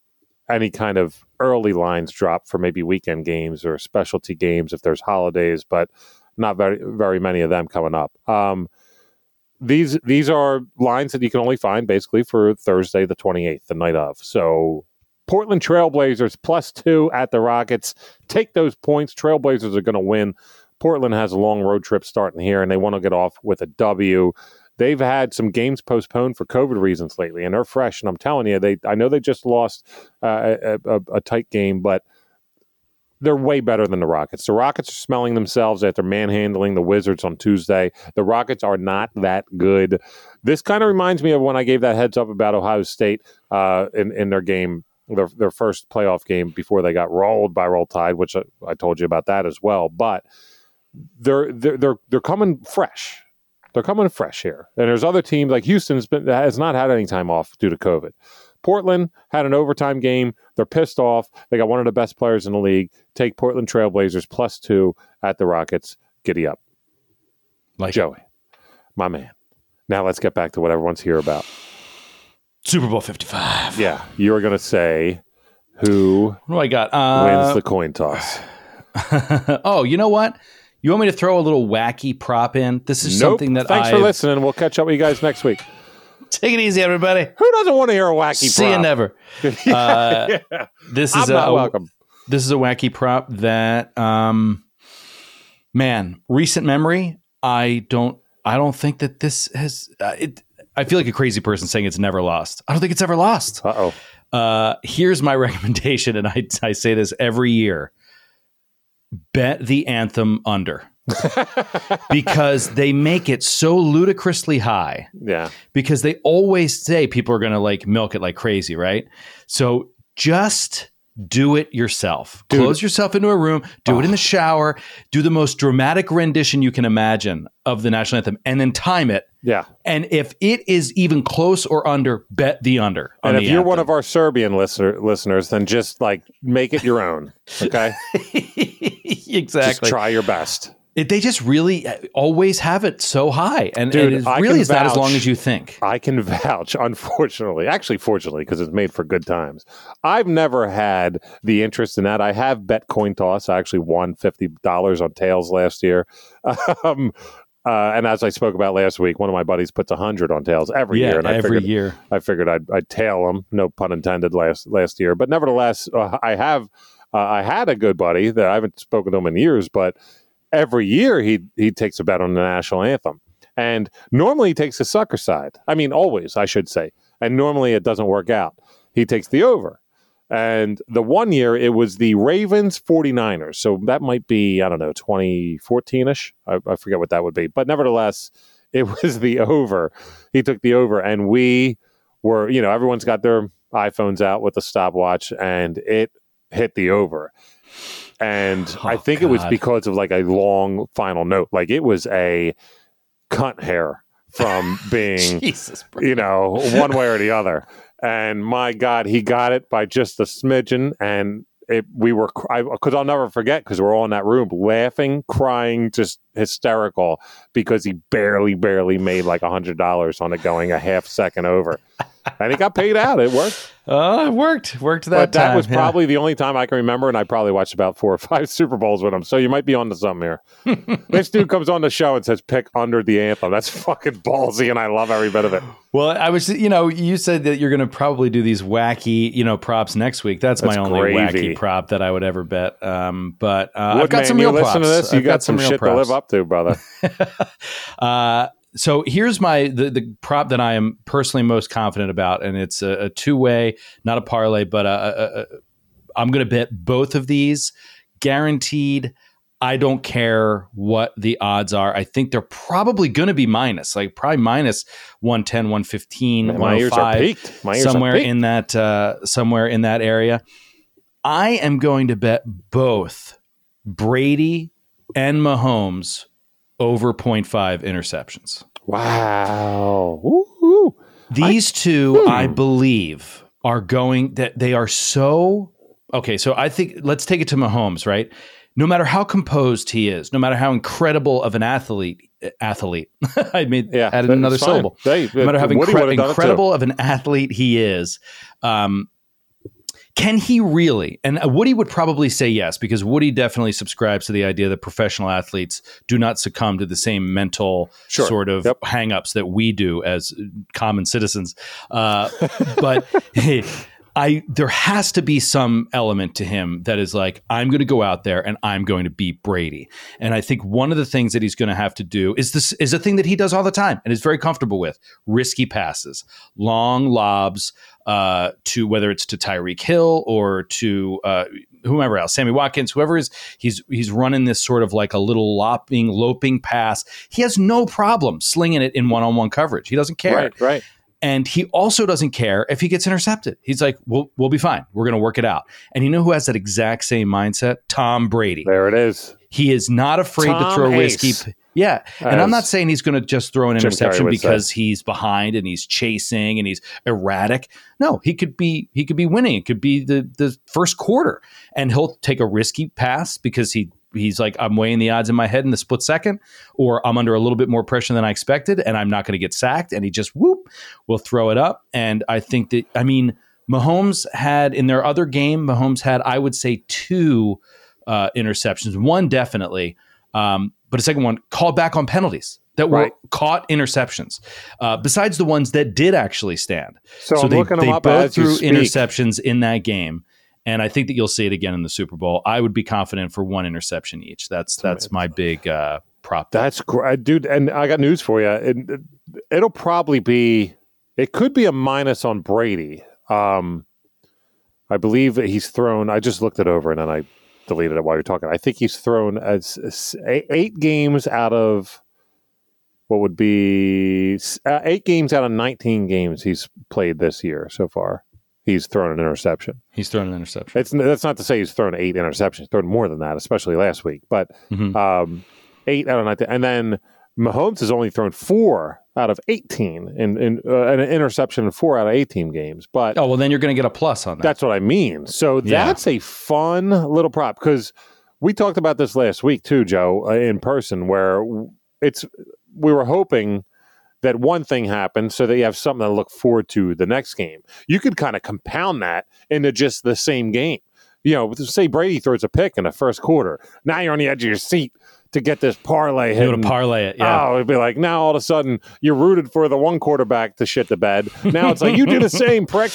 any kind of early lines drop for maybe weekend games or specialty games if there's holidays, but not very very many of them coming up. Um, these these are lines that you can only find basically for Thursday the 28th, the night of. So Portland Trailblazers plus two at the Rockets. Take those points. Trailblazers are going to win. Portland has a long road trip starting here, and they want to get off with a W. They've had some games postponed for COVID reasons lately, and they're fresh. And I'm telling you, they I know they just lost uh, a, a, a tight game, but they're way better than the Rockets. The Rockets are smelling themselves after manhandling the Wizards on Tuesday. The Rockets are not that good. This kind of reminds me of when I gave that heads up about Ohio State uh, in in their game, their their first playoff game before they got rolled by Roll Tide, which I, I told you about that as well. But they're they're they're, they're coming fresh. They're coming fresh here. And there's other teams like Houston's been has not had any time off due to COVID. Portland had an overtime game. They're pissed off. They got one of the best players in the league. Take Portland Trailblazers plus two at the Rockets. Giddy up. Like Joey, my man. Now let's get back to what everyone's here about. Super Bowl 55. Yeah, you were going to say who What do I got? Uh, wins the coin toss. oh, you know what? You want me to throw a little wacky prop in? This is Nope. something that I Thanks I for listening. We'll catch up with you guys next week. take it easy, everybody. Who doesn't want to hear a wacky See you prop? never. Uh, yeah. This is not a, welcome. this is a wacky prop that um man recent memory i don't i don't think that this has uh, it i feel like a crazy person saying it's never lost i don't think it's ever lost Uh oh. uh here's my recommendation and i i say this every year bet the anthem under because they make it so ludicrously high Yeah. because they always say people are going to like milk it like crazy, right? So just do it yourself. Dude. Close yourself into a room, do it in the shower, do the most dramatic rendition you can imagine of the national anthem, and then time it. Yeah. And if it is even close or under, bet the under. And if you're one of our Serbian listener, listeners, then just like make it your own. Okay. Just exactly, try your best. It- they just really uh, always have it so high, and, Dude, and it really is not as long as you think. I can vouch, unfortunately, actually, fortunately, because it's made for good times. I've never had the interest in that. I have bet coin toss. I actually won fifty dollars on tails last year. Um, uh, and as I spoke about last week, one of my buddies puts a hundred on tails every yeah, year, and I every figured year. I figured I'd, I'd tail him. No pun intended. Last last year, but nevertheless, uh, I have uh, I had a good buddy that I haven't spoken to him in years, but every year he he takes a bet on the national anthem, and normally he takes the sucker side. I mean, always I should say, and normally it doesn't work out. He takes the over. And the one year it was the Ravens 49ers. So that might be, I don't know, 2014 ish. I, I forget what that would be. But nevertheless, it was the over. He took the over, and we were, you know, everyone's got their iPhones out with a stopwatch, and it hit the over. And I Oh, think it was because of like a long final note. Like it was a cunt hair from being Jesus, you know, one way or the other. And my God, he got it by just a smidgen. And it, we were, because I'll never forget, because we're all in that room laughing, crying, just hysterical, because he barely, barely made like a hundred dollars on it going a half second over, and he got paid out. It worked. Oh, it worked. Worked that but that time, was yeah. probably the only time I can remember, and I probably watched about four or five Super Bowls with him. So you might be on to something here. this dude comes on the show and says, "Pick under the anthem." That's fucking ballsy, and I love every bit of it. Well, I was, you know, you said that you're going to probably do these wacky, you know, props next week. That's, my only gravy. wacky prop that I would ever bet. Um, but uh, I've got man, some you real listen props. to this, you I've got, some, real shit to props. live up to, brother. Uh, so here's my the, the prop that I am personally most confident about, and it's a, a two way, not a parlay, but a, I'm going to bet both of these guaranteed. I don't care what the odds are. I think they're probably going to be minus, like probably minus 110, 115, Man, my ears are peaked. My ears somewhere are peaked. in that uh, somewhere in that area. I am going to bet both Brady and Mahomes over 0.5 interceptions. wow. Woo-hoo. These two, Hmm. I believe, are going that they are so okay. So I think let's take it to Mahomes, right? No matter how composed he is, no matter how incredible of an athlete, athlete, I made Yeah, added another fine. syllable. They- No matter how incre- would've done it too. incredible of an athlete he is, um, can he really? And Woody would probably say yes, because Woody definitely subscribes to the idea that professional athletes do not succumb to the same mental Sure. sort of Yep. hangups that we do as common citizens. Uh, but I there has to be some element to him that is like I'm going to go out there and I'm going to beat Brady. And I think one of the things that he's going to have to do is this is a thing that he does all the time and is very comfortable with: risky passes, long lobs uh, to whether it's to Tyreek Hill or to uh, whomever else, Sammy Watkins, whoever is he's he's running this sort of like a little lopping, loping pass. He has no problem slinging it in one-on-one coverage. He doesn't care. Right, right. And he also doesn't care if he gets intercepted. He's like, we'll, we'll be fine. We're going to work it out. And you know who has that exact same mindset? Tom Brady. There it is. He is not afraid to throw Ace. risky. Yeah. And I'm not saying he's going to just throw an Jim interception because he's behind and he's chasing and he's erratic. No, he could be he could be winning. It could be the the first quarter and he'll take a risky pass because he he's like I'm weighing the odds in my head in the split second or I'm under a little bit more pressure than I expected and I'm not going to get sacked and he just whoop will throw it up and I think that I mean Mahomes had in their other game Mahomes had I would say two uh, interceptions. One definitely, um, but a second one called back on penalties that were Right. caught interceptions. Uh, besides the ones that did actually stand. So, I'm they, looking they them up both threw interceptions in that game. And I think that you'll see it again in the Super Bowl. I would be confident for one interception each. That's that's my big uh, prop. That's great, dude. And I got news for you. It, it'll probably be. It could be a minus on Brady. Um, I believe that he's thrown. I just looked it over and then I deleted it while you're talking. I think he's thrown as, eight, games out of what would be uh, eight games out of 19 games he's played this year so far. He's thrown an interception. He's thrown an interception. It's that's not to say he's thrown eight interceptions. He's thrown more than that, especially last week. But Mhm. um, eight out of nineteen, and then Mahomes has only thrown four out of eighteen in, in uh, an interception in four out of eighteen games. But Oh well, then you're going to get a plus on that. that's what I mean. So Yeah. that's a fun little prop because we talked about this last week too, Joe, uh, in person, where it's we were hoping that one thing happened so that you have something to look forward to the next game. You could kind of compound that into just the same game. You know, say Brady throws a pick in the first quarter. Now you're on the edge of your seat to get this parlay you want hit. to parlay it, yeah. Oh, it'd be like now all of a sudden you're rooted for the one quarterback to shit the bed. Now it's like you do the same prick.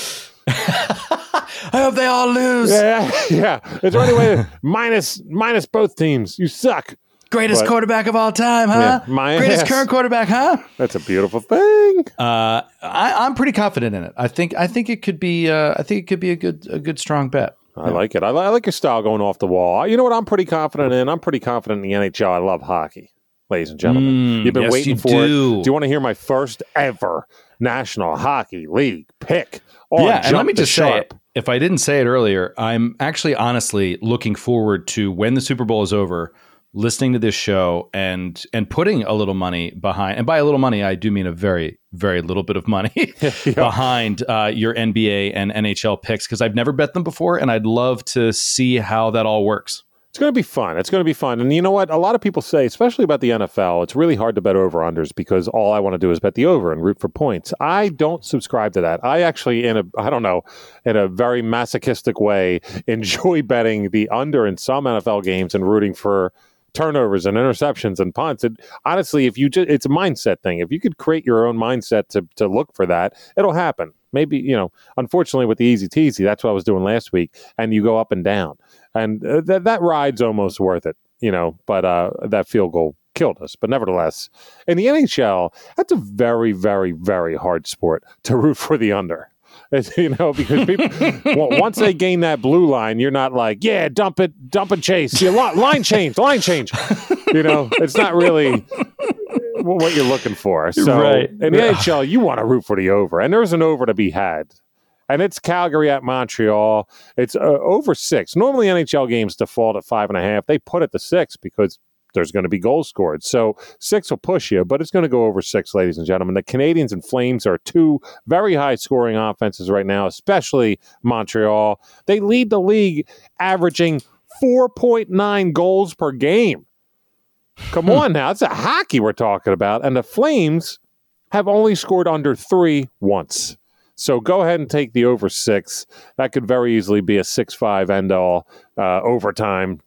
I hope they all lose. Yeah, yeah. Is there any way minus minus both teams? You suck. Greatest But- quarterback of all time, huh? Yeah, my Greatest ass. current quarterback, huh? That's a beautiful thing. Uh, I, I'm pretty confident in it. I think I think it could be uh, I think it could be a good a good strong bet. I like it. I, I like your style going off the wall. You know what I'm pretty confident in? I'm pretty confident in the NHL. I love hockey, ladies and gentlemen. Mm, You've been yes, waiting you for do. it. Do you want to hear my first ever National Hockey League pick? Yeah, and let me just say, it, if I didn't say it earlier, I'm actually honestly looking forward to when the Super Bowl is over, listening to this show and and putting a little money behind. And by a little money, I do mean a very very little bit of money behind uh, your NBA and NHL picks because I've never bet them before, and I'd love to see how that all works. It's going to be fun. It's going to be fun. And you know what? A lot of people say, especially about the NFL, it's really hard to bet over unders because all I want to do is bet the over and root for points. I don't subscribe to that. I actually, in a, I don't know, in a very masochistic way, enjoy betting the under in some NFL games and rooting for turnovers and interceptions and punts. It, honestly, if you just, it's a mindset thing. If you could create your own mindset to, to look for that, it'll happen. Maybe, you know, unfortunately with the easy teasy, that's what I was doing last week. And you go up and down and uh, that that ride's almost worth it, you know. But uh, that field goal killed us. But nevertheless, in the NHL, that's a very, very, very hard sport to root for the under. It's, you know, because people once they gain that blue line, you're not like, yeah, dump it, dump and chase, you li- line change, line change. You know, it's not really what you're looking for. So Right. in the NHL, you want to root for the over, and there's an over to be had. And it's Calgary at Montreal. It's uh, over six. Normally, NHL games default at five and a half. They put it to six because there's going to be goals scored. So six will push you, but it's going to go over six, ladies and gentlemen. The Canadiens and Flames are two very high scoring offenses right now, especially Montreal. They lead the league averaging 4.9 goals per game. Come on now. It's a hockey we're talking about. And the Flames have only scored under three once. So go ahead and take the over six. That could very easily be a six-five end all uh, overtime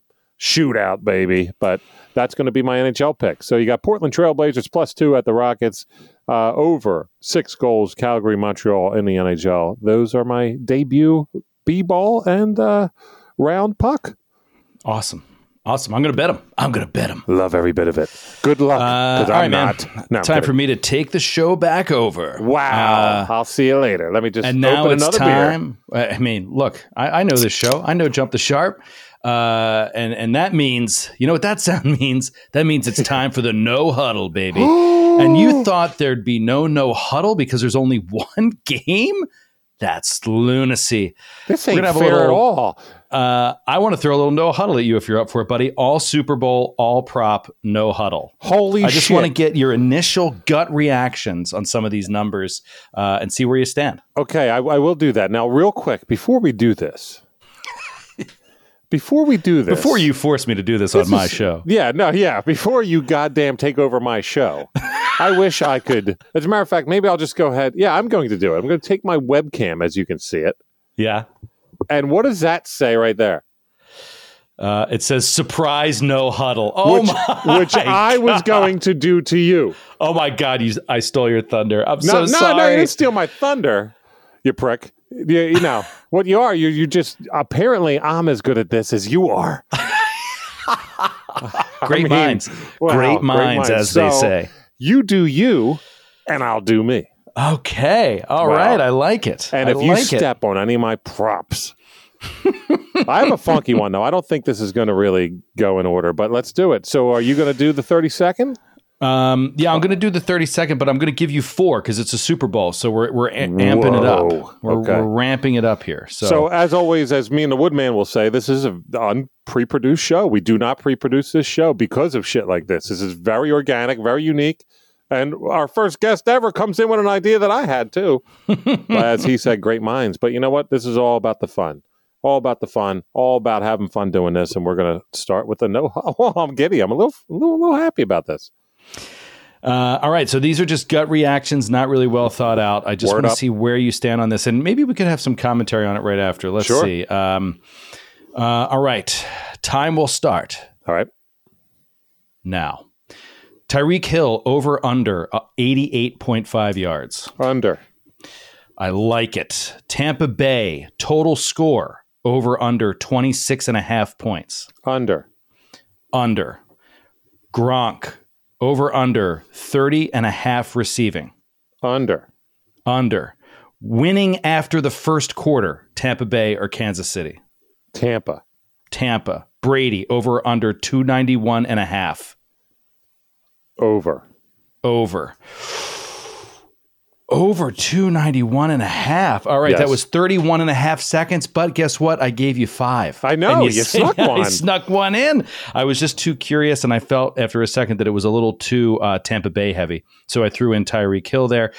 shootout, baby. But that's going to be my NHL pick. So you got Portland Trailblazers plus two at the Rockets, uh, over six goals, Calgary, Montreal in the NHL. Those are my debut B ball and uh, round puck. Awesome. Awesome. I'm going to bet him. I'm going to bet him. Love every bit of it. Good luck. Uh, all right, I'm man. not. No, I'm time for me to take the show back over. Wow. Uh, I'll see you later. Let me just and now open it's another beer. time. I mean, look, I, I know this show. I know Jump the Sharp. Uh, and and that means, you know what that sound means? That means it's time for the no huddle, baby. and you thought there'd be no no huddle because there's only one game? That's lunacy. This ain't gonna have a fair at all. Uh, I want to throw a little no huddle at you if you're up for it, buddy. All Super Bowl, all prop, no huddle. Holy I just shit. want to get your initial gut reactions on some of these numbers uh, and see where you stand. Okay, I, I will do that. Now, real quick, before we do this, before we do this, Before you force me to do this, This on my is- show. Yeah, no, yeah. Before you goddamn take over my show, I wish I could. As a matter of fact, maybe I'll just go ahead. Yeah, I'm going to do it. I'm going to take my webcam, as you can see it. Yeah. And what does that say right there? Uh, it says surprise no huddle. Oh which, my which I was going to do to you. Oh my god, you I stole your thunder. I'm No, so no, no, sorry. you didn't steal my thunder, you prick. You, you know what you are. You you just apparently I'm as good at this as you are. great mean, minds. wow, great great minds, minds. as they say. You do you, and I'll do me. Okay. all Wow. right. I like it. And I if you like it. step on any of my props, I have a funky one though. I don't think this is going to really go in order, but let's do it. So, are you going to do the thirty second? Um, yeah, I'm going to do the 30 second, but I'm going to give you four because it's a Super Bowl. So we're, we're a- amping it up. We're, Okay. we're ramping it up here. So, So, as always, as me and the Woodman will say, this is a un pre-produced show. We do not pre-produce this show because of shit like this. This is very organic, very unique. And our first guest ever comes in with an idea that I had too. As he said, great minds. But you know what? This is all about the fun. All about the fun. All about having fun doing this. And we're going to start with the no. Oh, I'm giddy. I'm a little, a little, a little happy about this. Uh, all right, so these are just gut reactions, not really well thought out. I just Word want to see where you stand on this, and maybe we could have some commentary on it right after. Let's Sure. see. Um, uh, all right, time will start All right. now. Tyreek Hill over under uh, 88.5 yards. Under. I like it. Tampa Bay total score over under 26 and a half points. Under. Under. Gronk over under 30 and a half receiving. Under. under. Winning after the first quarter, Tampa Bay or Kansas City? Tampa. Tampa. Brady over under 291 and a half. Over. Over. Over 291 and a half. All right, Yes. that was 31 and a half seconds, but guess what? I gave you five. I know, And you snuck one. I snuck one in. I was just too curious, and I felt after a second that it was a little too uh, Tampa Bay heavy. So I threw in Tyreek Hill there.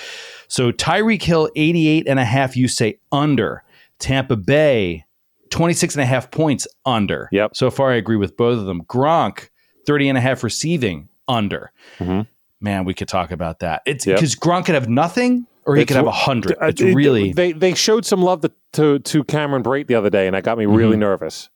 So Tyreek Hill, 88 and a half, you say under. Tampa Bay, 26 and a half points under. Yep. So far, I agree with both of them. Gronk, 30 and a half receiving under. Mhm. Man, we could talk about that. It's Yep. because Gronk could have nothing or he It's could have a hundred. It's it- really they they showed some love to to, to Cameron Brate the other day, and that got me Mm-hmm. really nervous.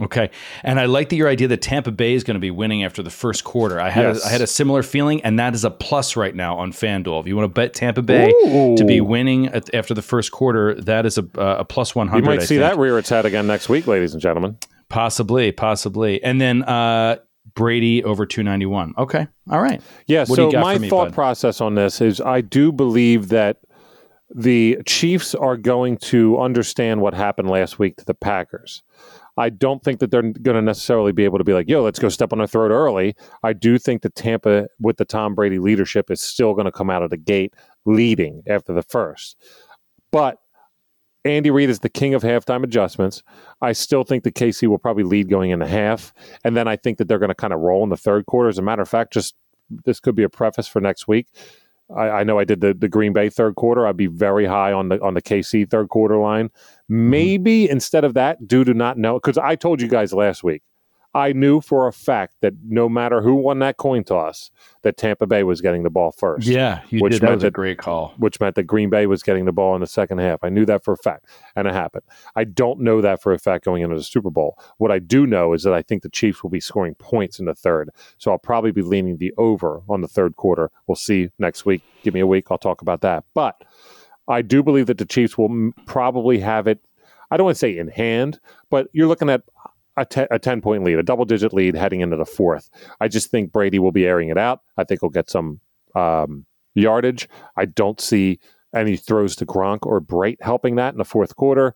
okay. And I like that your idea that Tampa Bay is going to be winning after the first quarter. I had Yes. a, I had a similar feeling, and that is a plus right now on FanDuel. If you want to bet Tampa Bay Ooh. to be winning at, after the first quarter, that is a, uh, a plus one You might see that rear its head again next week, ladies and gentlemen. possibly, possibly, and then uh, Brady over two ninety one. Okay, all right. Yeah. What so my me, thought bud? process on this is, I do believe that the Chiefs are going to understand what happened last week to the Packers. I don't think that they're going to necessarily be able to be like, yo, let's go step on their throat early. I do think that Tampa, with the Tom Brady leadership, is still going to come out of the gate leading after the first. But Andy Reid is the king of halftime adjustments. I still think that KC will probably lead going into half. And then I think that they're going to kind of roll in the third quarter. As a matter of fact, just this could be a preface for next week. I, I, know I did the, the Green Bay third quarter. I'd be very high on the on the KC third quarter line. Mm-hmm. Maybe instead of that, due to not know, because I told you guys last week, I knew for a fact that no matter who won that coin toss, that Tampa Bay was getting the ball first. Yeah, you which did. That was that, a great call. Which meant that Green Bay was getting the ball in the second half. I knew that for a fact, and it happened. I don't know that for a fact going into the Super Bowl. What I do know is that I think the Chiefs will be scoring points in the third. So I'll probably be leaning the over on the third quarter. We'll see next week. Give me a week. I'll talk about that. But I do believe that the Chiefs will m- probably have it. I don't want to say in hand, but you're looking at a, te- a 10 point lead, a double digit lead heading into the fourth. I just think Brady will be airing it out. I think he'll get some um, yardage. I don't see any throws to Gronk or Brate helping that in the fourth quarter.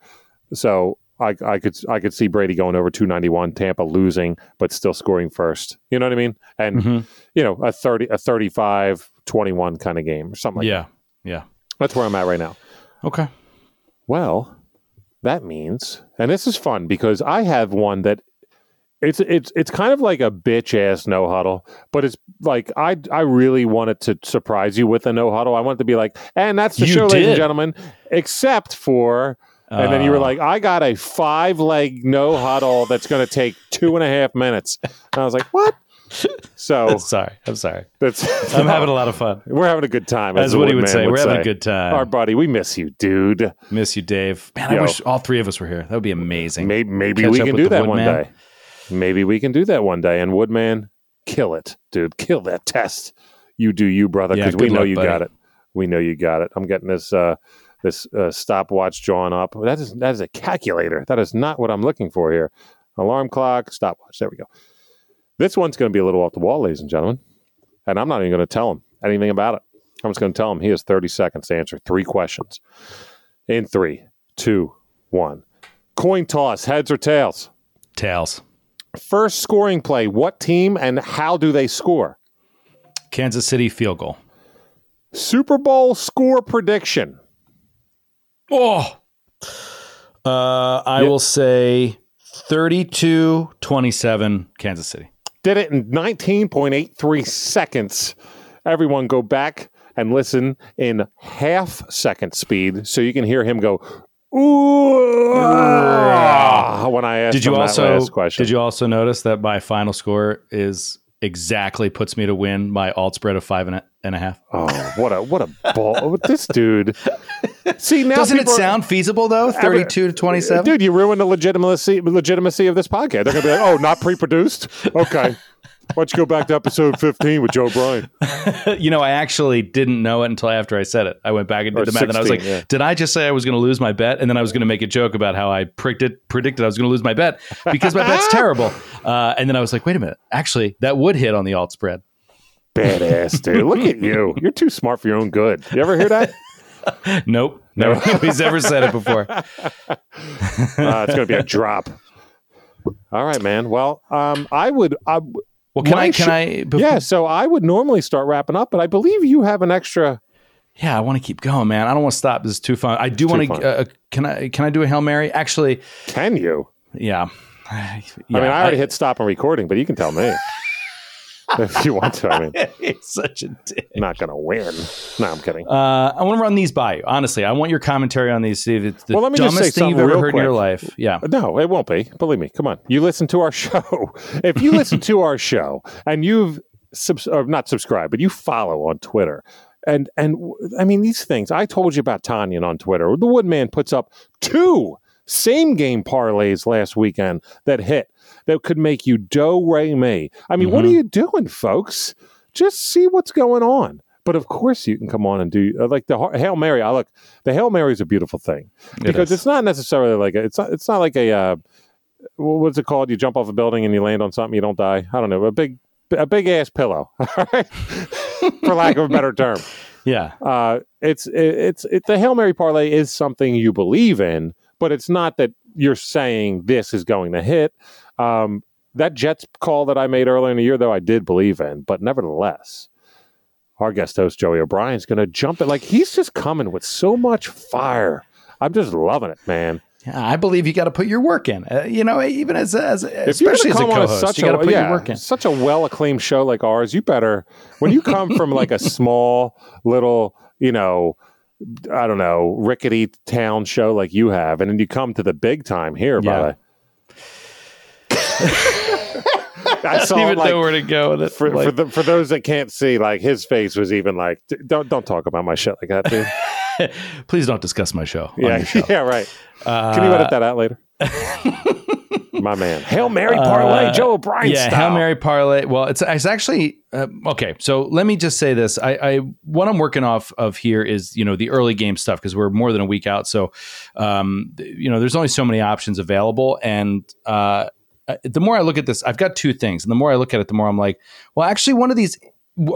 So I, I could I could see Brady going over 291, Tampa losing, but still scoring first. You know what I mean? And mm-hmm. you know, a 30 a 35 21 kind of game or something like yeah. that. Yeah. That's where I'm at right now. Okay. Well, that means, and this is fun because I have one that it's it's it's kind of like a bitch ass no huddle, but it's like I I really wanted to surprise you with a no huddle. I wanted to be like, and that's the you show, did. ladies and gentlemen, except for. And then you were uh. like, I got a five leg no huddle that's going to take two and a half minutes. And I was like, what? So sorry, I'm sorry. That's I'm having a lot of fun. We're having a good time. As, as what he would say. Would we're say. having a good time. Our buddy, we miss you, dude. Miss you, Dave. Man, Yo. I wish all three of us were here. That would be amazing. Maybe, maybe we can do that one day. Maybe we can do that one day. And Woodman, kill it, dude. Kill that test. You do you, brother, because yeah, we know luck, you buddy. got it. We know you got it. I'm getting this uh, this uh, stopwatch drawn up. That is that is a calculator. That is not what I'm looking for here. Alarm clock, stopwatch. There we go. This one's going to be a little off the wall, ladies and gentlemen. And I'm not even going to tell him anything about it. I'm just going to tell him he has 30 seconds to answer three questions. In three, two, one. Coin toss, heads or tails? Tails. First scoring play, what team and how do they score? Kansas City field goal. Super Bowl score prediction. Oh. Uh, I yep. will say 32 27 Kansas City did it in 19.83 seconds. Everyone go back and listen in half second speed so you can hear him go ooh when I asked did you also, question. Did you also notice that my final score is exactly puts me to win my alt spread of five and a, and a half. Oh, what a what a ball! Oh, this dude. See now, doesn't it sound feasible though? Thirty-two to twenty-seven, dude. You ruined the legitimacy legitimacy of this podcast. They're gonna be like, "Oh, not pre-produced." Okay. Why don't you go back to episode 15 with Joe O'Brien? you know, I actually didn't know it until after I said it. I went back and did or the math, 16, and I was like, yeah. "Did I just say I was going to lose my bet?" And then I was going to make a joke about how I predicted predicted I was going to lose my bet because my bet's terrible. Uh, and then I was like, "Wait a minute, actually, that would hit on the alt spread." Badass, dude! Look at you. You're too smart for your own good. You ever hear that? nope. Never. Nobody's ever said it before. Uh, it's going to be a drop. All right, man. Well, um, I would. I, well, can I? Can sh- I? Before- yeah. So I would normally start wrapping up, but I believe you have an extra. Yeah, I want to keep going, man. I don't want to stop. This is too fun. I do want to. Uh, can I? Can I do a hail mary? Actually, can you? Yeah. yeah I mean, I already I, hit stop on recording, but you can tell me. if you want to. I mean, he's such a dick. Not going to win. No, I'm kidding. Uh, I want to run these by you. Honestly, I want your commentary on these. See if it's the well, let me dumbest thing you've ever heard quick. in your life. Yeah. No, it won't be. Believe me. Come on. You listen to our show. if you listen to our show and you've subs- or not subscribed, but you follow on Twitter. And and I mean these things. I told you about Tonyan on Twitter. The Woodman puts up two same game parlays last weekend that hit that could make you do re me. I mean, mm-hmm. what are mm-hmm. you doing, folks? Just see what's going on. But of course, you can come on and do uh, like the hail mary. I look, the hail mary is a beautiful thing because it's not necessarily like a, it's not it's not like a uh, what's it called? You jump off a building and you land on something, you don't die. I don't know, a big a big ass pillow, right? for lack of a better term. Yeah. Uh, it's it, it's it, the hail mary parlay is something you believe in, but it's not that you're saying this is going to hit. Um, that Jets call that I made earlier in the year, though, I did believe in, but nevertheless, our guest host Joey O'Brien is going to jump it like he's just coming with so much fire. I'm just loving it, man. Yeah, I believe you got to put your work in. Uh, you know, even as as If especially as a gonna come on co-host, such you got to put yeah, your work in. Such a well acclaimed show like ours, you better when you come from like a small little, you know, I don't know, rickety town show like you have, and then you come to the big time here. Yeah. By the way, I saw even like, know where to go with it. for Like- for, the, for those that can't see, like his face was even like, don't don't talk about my shit like that, dude. please don't discuss my show. on yeah, your show. yeah, right. Uh, Can you edit that out later? my man, Hail Mary parlay, Uh, Joe O'Brien yeah, style. Hail Mary parlay. Well, it's it's actually uh, okay. So let me just say this: I, I what I'm working off of here is you know the early game stuff because we're more than a week out. So um, you know there's only so many options available, and uh, uh, the more I look at this, I've got two things, and the more I look at it, the more I'm like, well, actually, one of these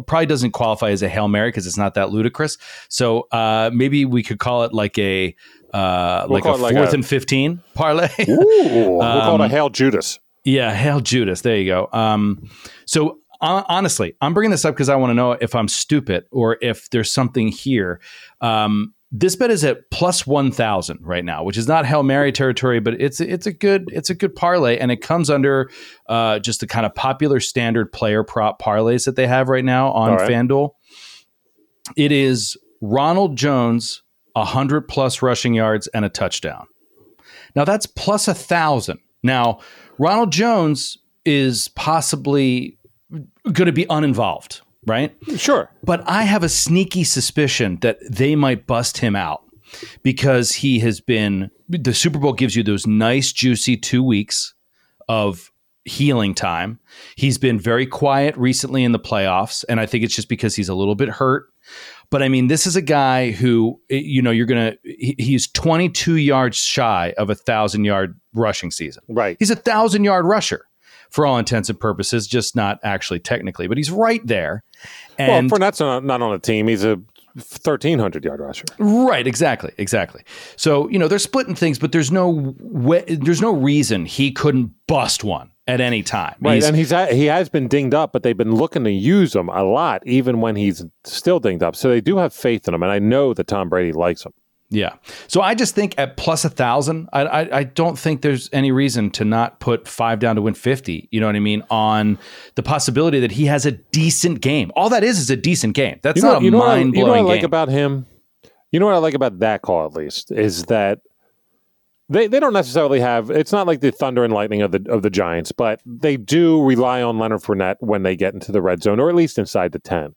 probably doesn't qualify as a hail mary because it's not that ludicrous. So uh, maybe we could call it like a uh, We'll like a like fourth a- and fifteen parlay. Ooh, we'll call it a Um, Hail Judas. Yeah, hail Judas. There you go. Um, so hon- honestly, I'm bringing this up because I want to know if I'm stupid or if there's something here. Um, this bet is at plus one thousand right now, which is not hail mary territory, but it's it's a good it's a good parlay, and it comes under uh, just the kind of popular standard player prop parlays that they have right now on right. FanDuel. It is Ronald Jones, hundred plus rushing yards and a touchdown. Now that's plus a thousand. Now, Ronald Jones is possibly going to be uninvolved, right? Sure. But I have a sneaky suspicion that they might bust him out because he has been the Super Bowl gives you those nice juicy 2 weeks of healing time. He's been very quiet recently in the playoffs and I think it's just because he's a little bit hurt. But I mean, this is a guy who eh, you know you're gonna. He, he's 22 yards shy of a thousand yard rushing season. Right. He's a thousand yard rusher for all intents and purposes, just not actually technically, but he's right there. And well, Fournette's not, not on a team. He's a 1,300 yard rusher. Right, exactly, exactly. So you know they're splitting things, but there's no way, there's no reason he couldn't bust one at any time. Right. He's- and he's he has been dinged up, but they've been looking to use him a lot, even when he's still dinged up. So they do have faith in him. And I know that Tom Brady likes him. Yeah. So I just think at plus a thousand, I, I I don't think there's any reason to not put five down to win fifty. You know what I mean? On the possibility that he has a decent game. All that is is a decent game. That's You know, not a know what I- you know what I like game. about him? You know what I like about that call, at least, is that they, they don't necessarily have it's not like the thunder and lightning of the of the Giants, but they do rely on Leonard Fournette when they get into the red zone, or at least inside the ten.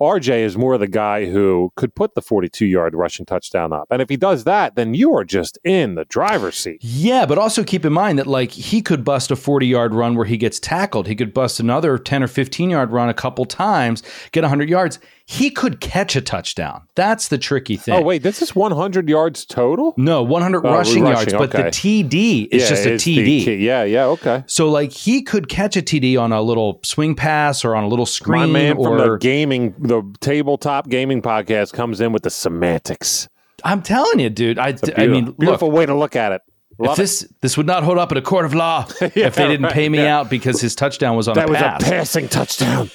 RJ is more the guy who could put the 42 yard rushing touchdown up. And if he does that, then you are just in the driver's seat. Yeah, but also keep in mind that like he could bust a 40 yard run where he gets tackled. He could bust another 10 or 15 yard run a couple times, get 100 yards. He could catch a touchdown. That's the tricky oh, thing. Oh, wait, this is 100 yards total? No, 100 Oh, rushing, rushing, yards, but the. TD is Yeah, just a TD. Yeah, yeah, okay. So like he could catch a TD on a little swing pass or on a little screen. My man from the or gaming, the tabletop gaming podcast comes in with the semantics. I'm telling you, dude. I, I Beautiful- mean, look, beautiful way to look at it. if Love it. this this would not hold up in a court of law if they didn't right, pay me yeah. out because his touchdown was on That a was a passing touchdown.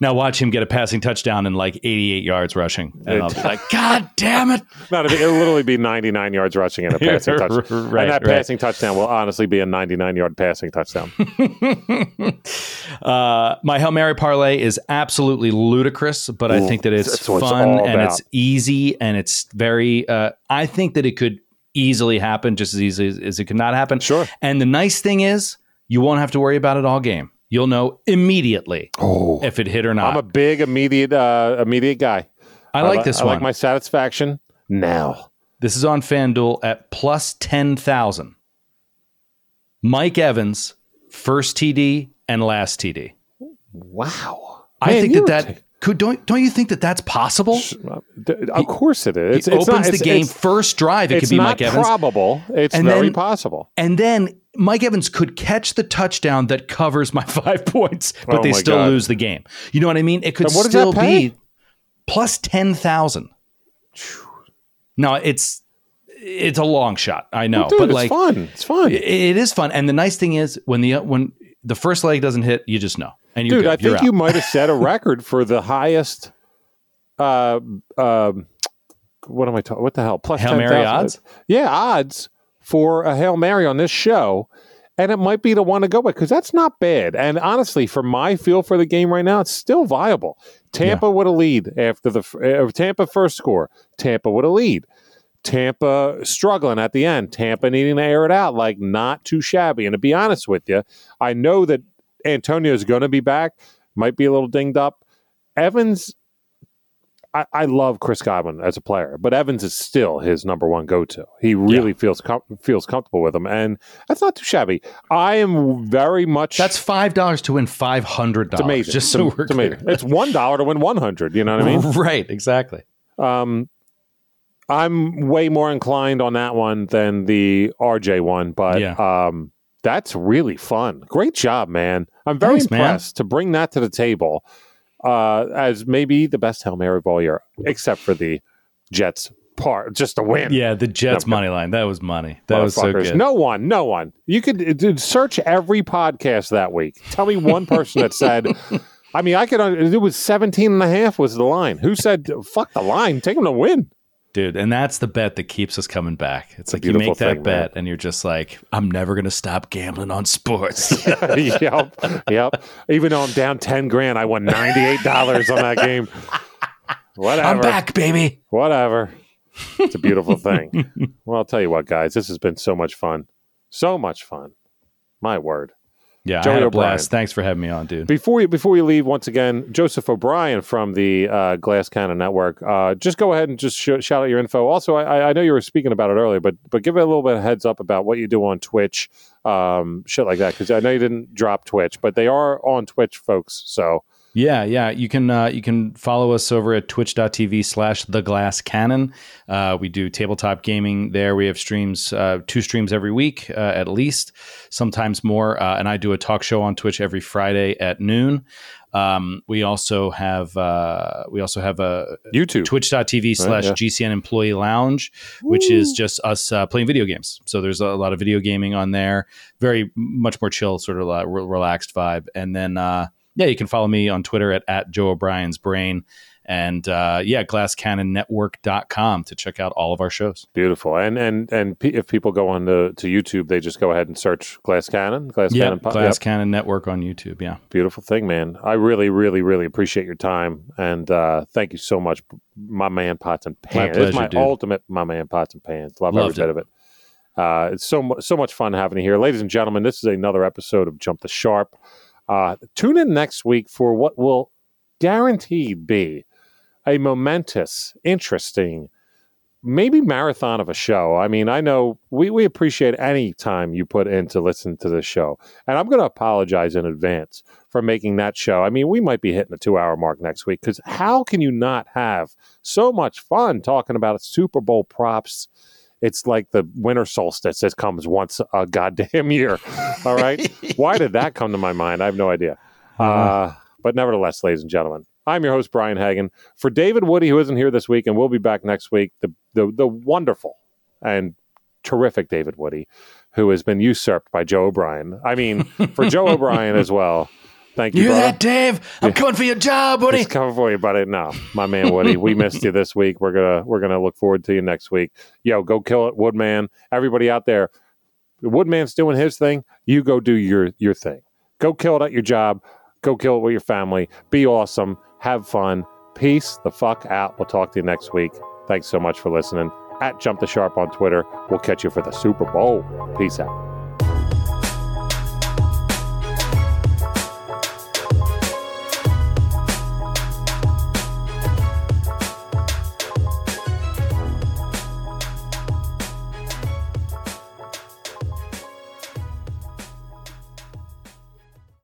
Now watch him get a passing touchdown and like 88 yards rushing, and I'll be like, God damn it! Not it'll literally be 99 yards rushing and a passing touchdown. Right, and that right. passing touchdown will honestly be a 99 yard passing touchdown. Uh, my hail mary parlay is absolutely ludicrous, but I think that it's that's it's fun all and it's easy and it's very. Uh, I think that it could easily happen, just as easily as, as it could not happen. Sure. And the nice thing is, you won't have to worry about it all game. You'll know immediately oh, if it hit or not. I'm a big immediate uh, immediate guy. I like li- this I one. like my satisfaction now. This is on FanDuel at plus 10,000. Mike Evans, first TD and last TD. Wow. I Man, think that that could don't don't you think that that's possible? Of course it is. It's, He it's opens not, the game first drive. It could be Mike Evans, probable. It's And very then- possible. and then Mike Evans could catch the touchdown that covers my five points, but Oh they still God. lose the game. You know what I mean? It could And what does still be plus 10,000. No, it's it's a long shot. I know, Well, dude, but it's like fun. It's fun. it- it is fun. And the nice thing is when the when the first leg doesn't hit, you just know. And you're Dude, good. I think you might have set a record for the highest. Uh, um, what am I talking? What the hell? Plus Hail 10,000. Mary odds? Yeah, odds for a hail mary on this show, and it might be the one to go with because that's not bad. And honestly, for my feel for the game right now, it's still viable. Tampa with a lead after the uh, Tampa first score. Tampa with a lead. Tampa struggling at the end. Tampa needing to air it out, like not too shabby. And to be honest with you, I know that Antonio is going to be back. Might be a little dinged up. Evans, I, I love Chris Godwin as a player, but Evans is still his number one go to. He really feels com- feels comfortable with him, and that's not too shabby. I am very much. That's five dollars to win five hundred dollars. amazing. Just so it's, we're amazing. clear. It's one dollar to win one hundred. You know what I mean? right, exactly. Um, I'm way more inclined on that one than the RJ one, but Yeah. um, that's really fun. Great job, man. I'm very Thanks, man. impressed to bring that to the table uh, as maybe the best Hail Mary of all year, except for the Jets part, just to win. Yeah, the Jets No, money line. That was money. That was so good. No one, no one. You could uh, dude, search every podcast that week. Tell me one person that said, I mean, I could, it was 17 and a half was the line. Who said, fuck the line, take them to win? Dude, and that's the bet that keeps us coming back. It's like you make that thing, bet and you're just like, I'm never going to stop gambling on sports. yep, yep. Even though I'm down 10 grand, I won $98 on that game. Whatever. I'm back, baby. Whatever. It's a beautiful thing. well, I'll tell you what, guys, this has been so much fun. So much fun. My word. Yeah, Joey I had a O'Brien. blast. Thanks for having me on, dude. Before you before we leave, once again, Joseph O'Brien from the uh, Glass Cannon Network. Uh, just go ahead and just sh- shout out your info. Also, I, I know you were speaking about it earlier, but but give it a little bit of heads up about what you do on Twitch, um, shit like that. Because I know you didn't drop Twitch, but they are on Twitch, folks. So Yeah, yeah. You can uh, you can follow us over at twitch.tv slash the glass cannon. Uh, we do tabletop gaming there. We have streams, uh, two streams every week uh, at least, sometimes more. Uh, and I do a talk show on Twitch every Friday at noon. Um, we also have uh, we also have a YouTube. twitch.tv slash yeah. GCN employee lounge, which is just us uh, playing video games. So there's a lot of video gaming on there, very much more chill, sort of uh, relaxed vibe. And then, uh, yeah, you can follow me on Twitter at, at Joe O'Brien's brain. And uh, yeah, glasscannonnetwork.com to check out all of our shows. Beautiful. And and and pe- if people go on to, to YouTube, they just go ahead and search Glass Cannon. Glass Yeah, Cannon. po- Glass yep. Cannon Network on YouTube. Yeah. Beautiful thing, man. I really, really, really appreciate your time and uh, thank you so much, my man Pots and Pans. it's pleasure, my dude. ultimate my man Pots and Pans. Love Loved every bit of it. Uh, it's so mu- so much fun having you here, ladies and gentlemen. This is another episode of Jump the Sharp. Uh, tune in next week for what will guaranteed be a momentous, interesting, maybe marathon of a show. I mean, I know we, we appreciate any time you put in to listen to this show. And I'm going to apologize in advance for making that show. I mean, we might be hitting the two hour mark next week because how can you not have so much fun talking about Super Bowl props? It's like the winter solstice that comes once a goddamn year. All right. Why did that come to my mind? I have no idea. Uh, but nevertheless, ladies and gentlemen, I'm your host, Brian Hagan. For David Woody, who isn't here this week and we'll be back next week, the, the, the wonderful and terrific David Woody, who has been usurped by Joe O'Brien. I mean, for Joe O'Brien as well. Thank you, You hear that, Dave? I'm coming for your job, Woody. It's coming for you, buddy. No, my man Woody, we missed you this week. We're gonna we're gonna look forward to you next week. Yo, go kill it, Woodman. Everybody out there, Woodman's doing his thing. You go do your your thing. Go kill it at your job. Go kill it with your family. Be awesome. Have fun. Peace the fuck out. We'll talk to you next week. Thanks so much for listening. At Jump the Sharp on Twitter. We'll catch you for the Super Bowl. Peace out.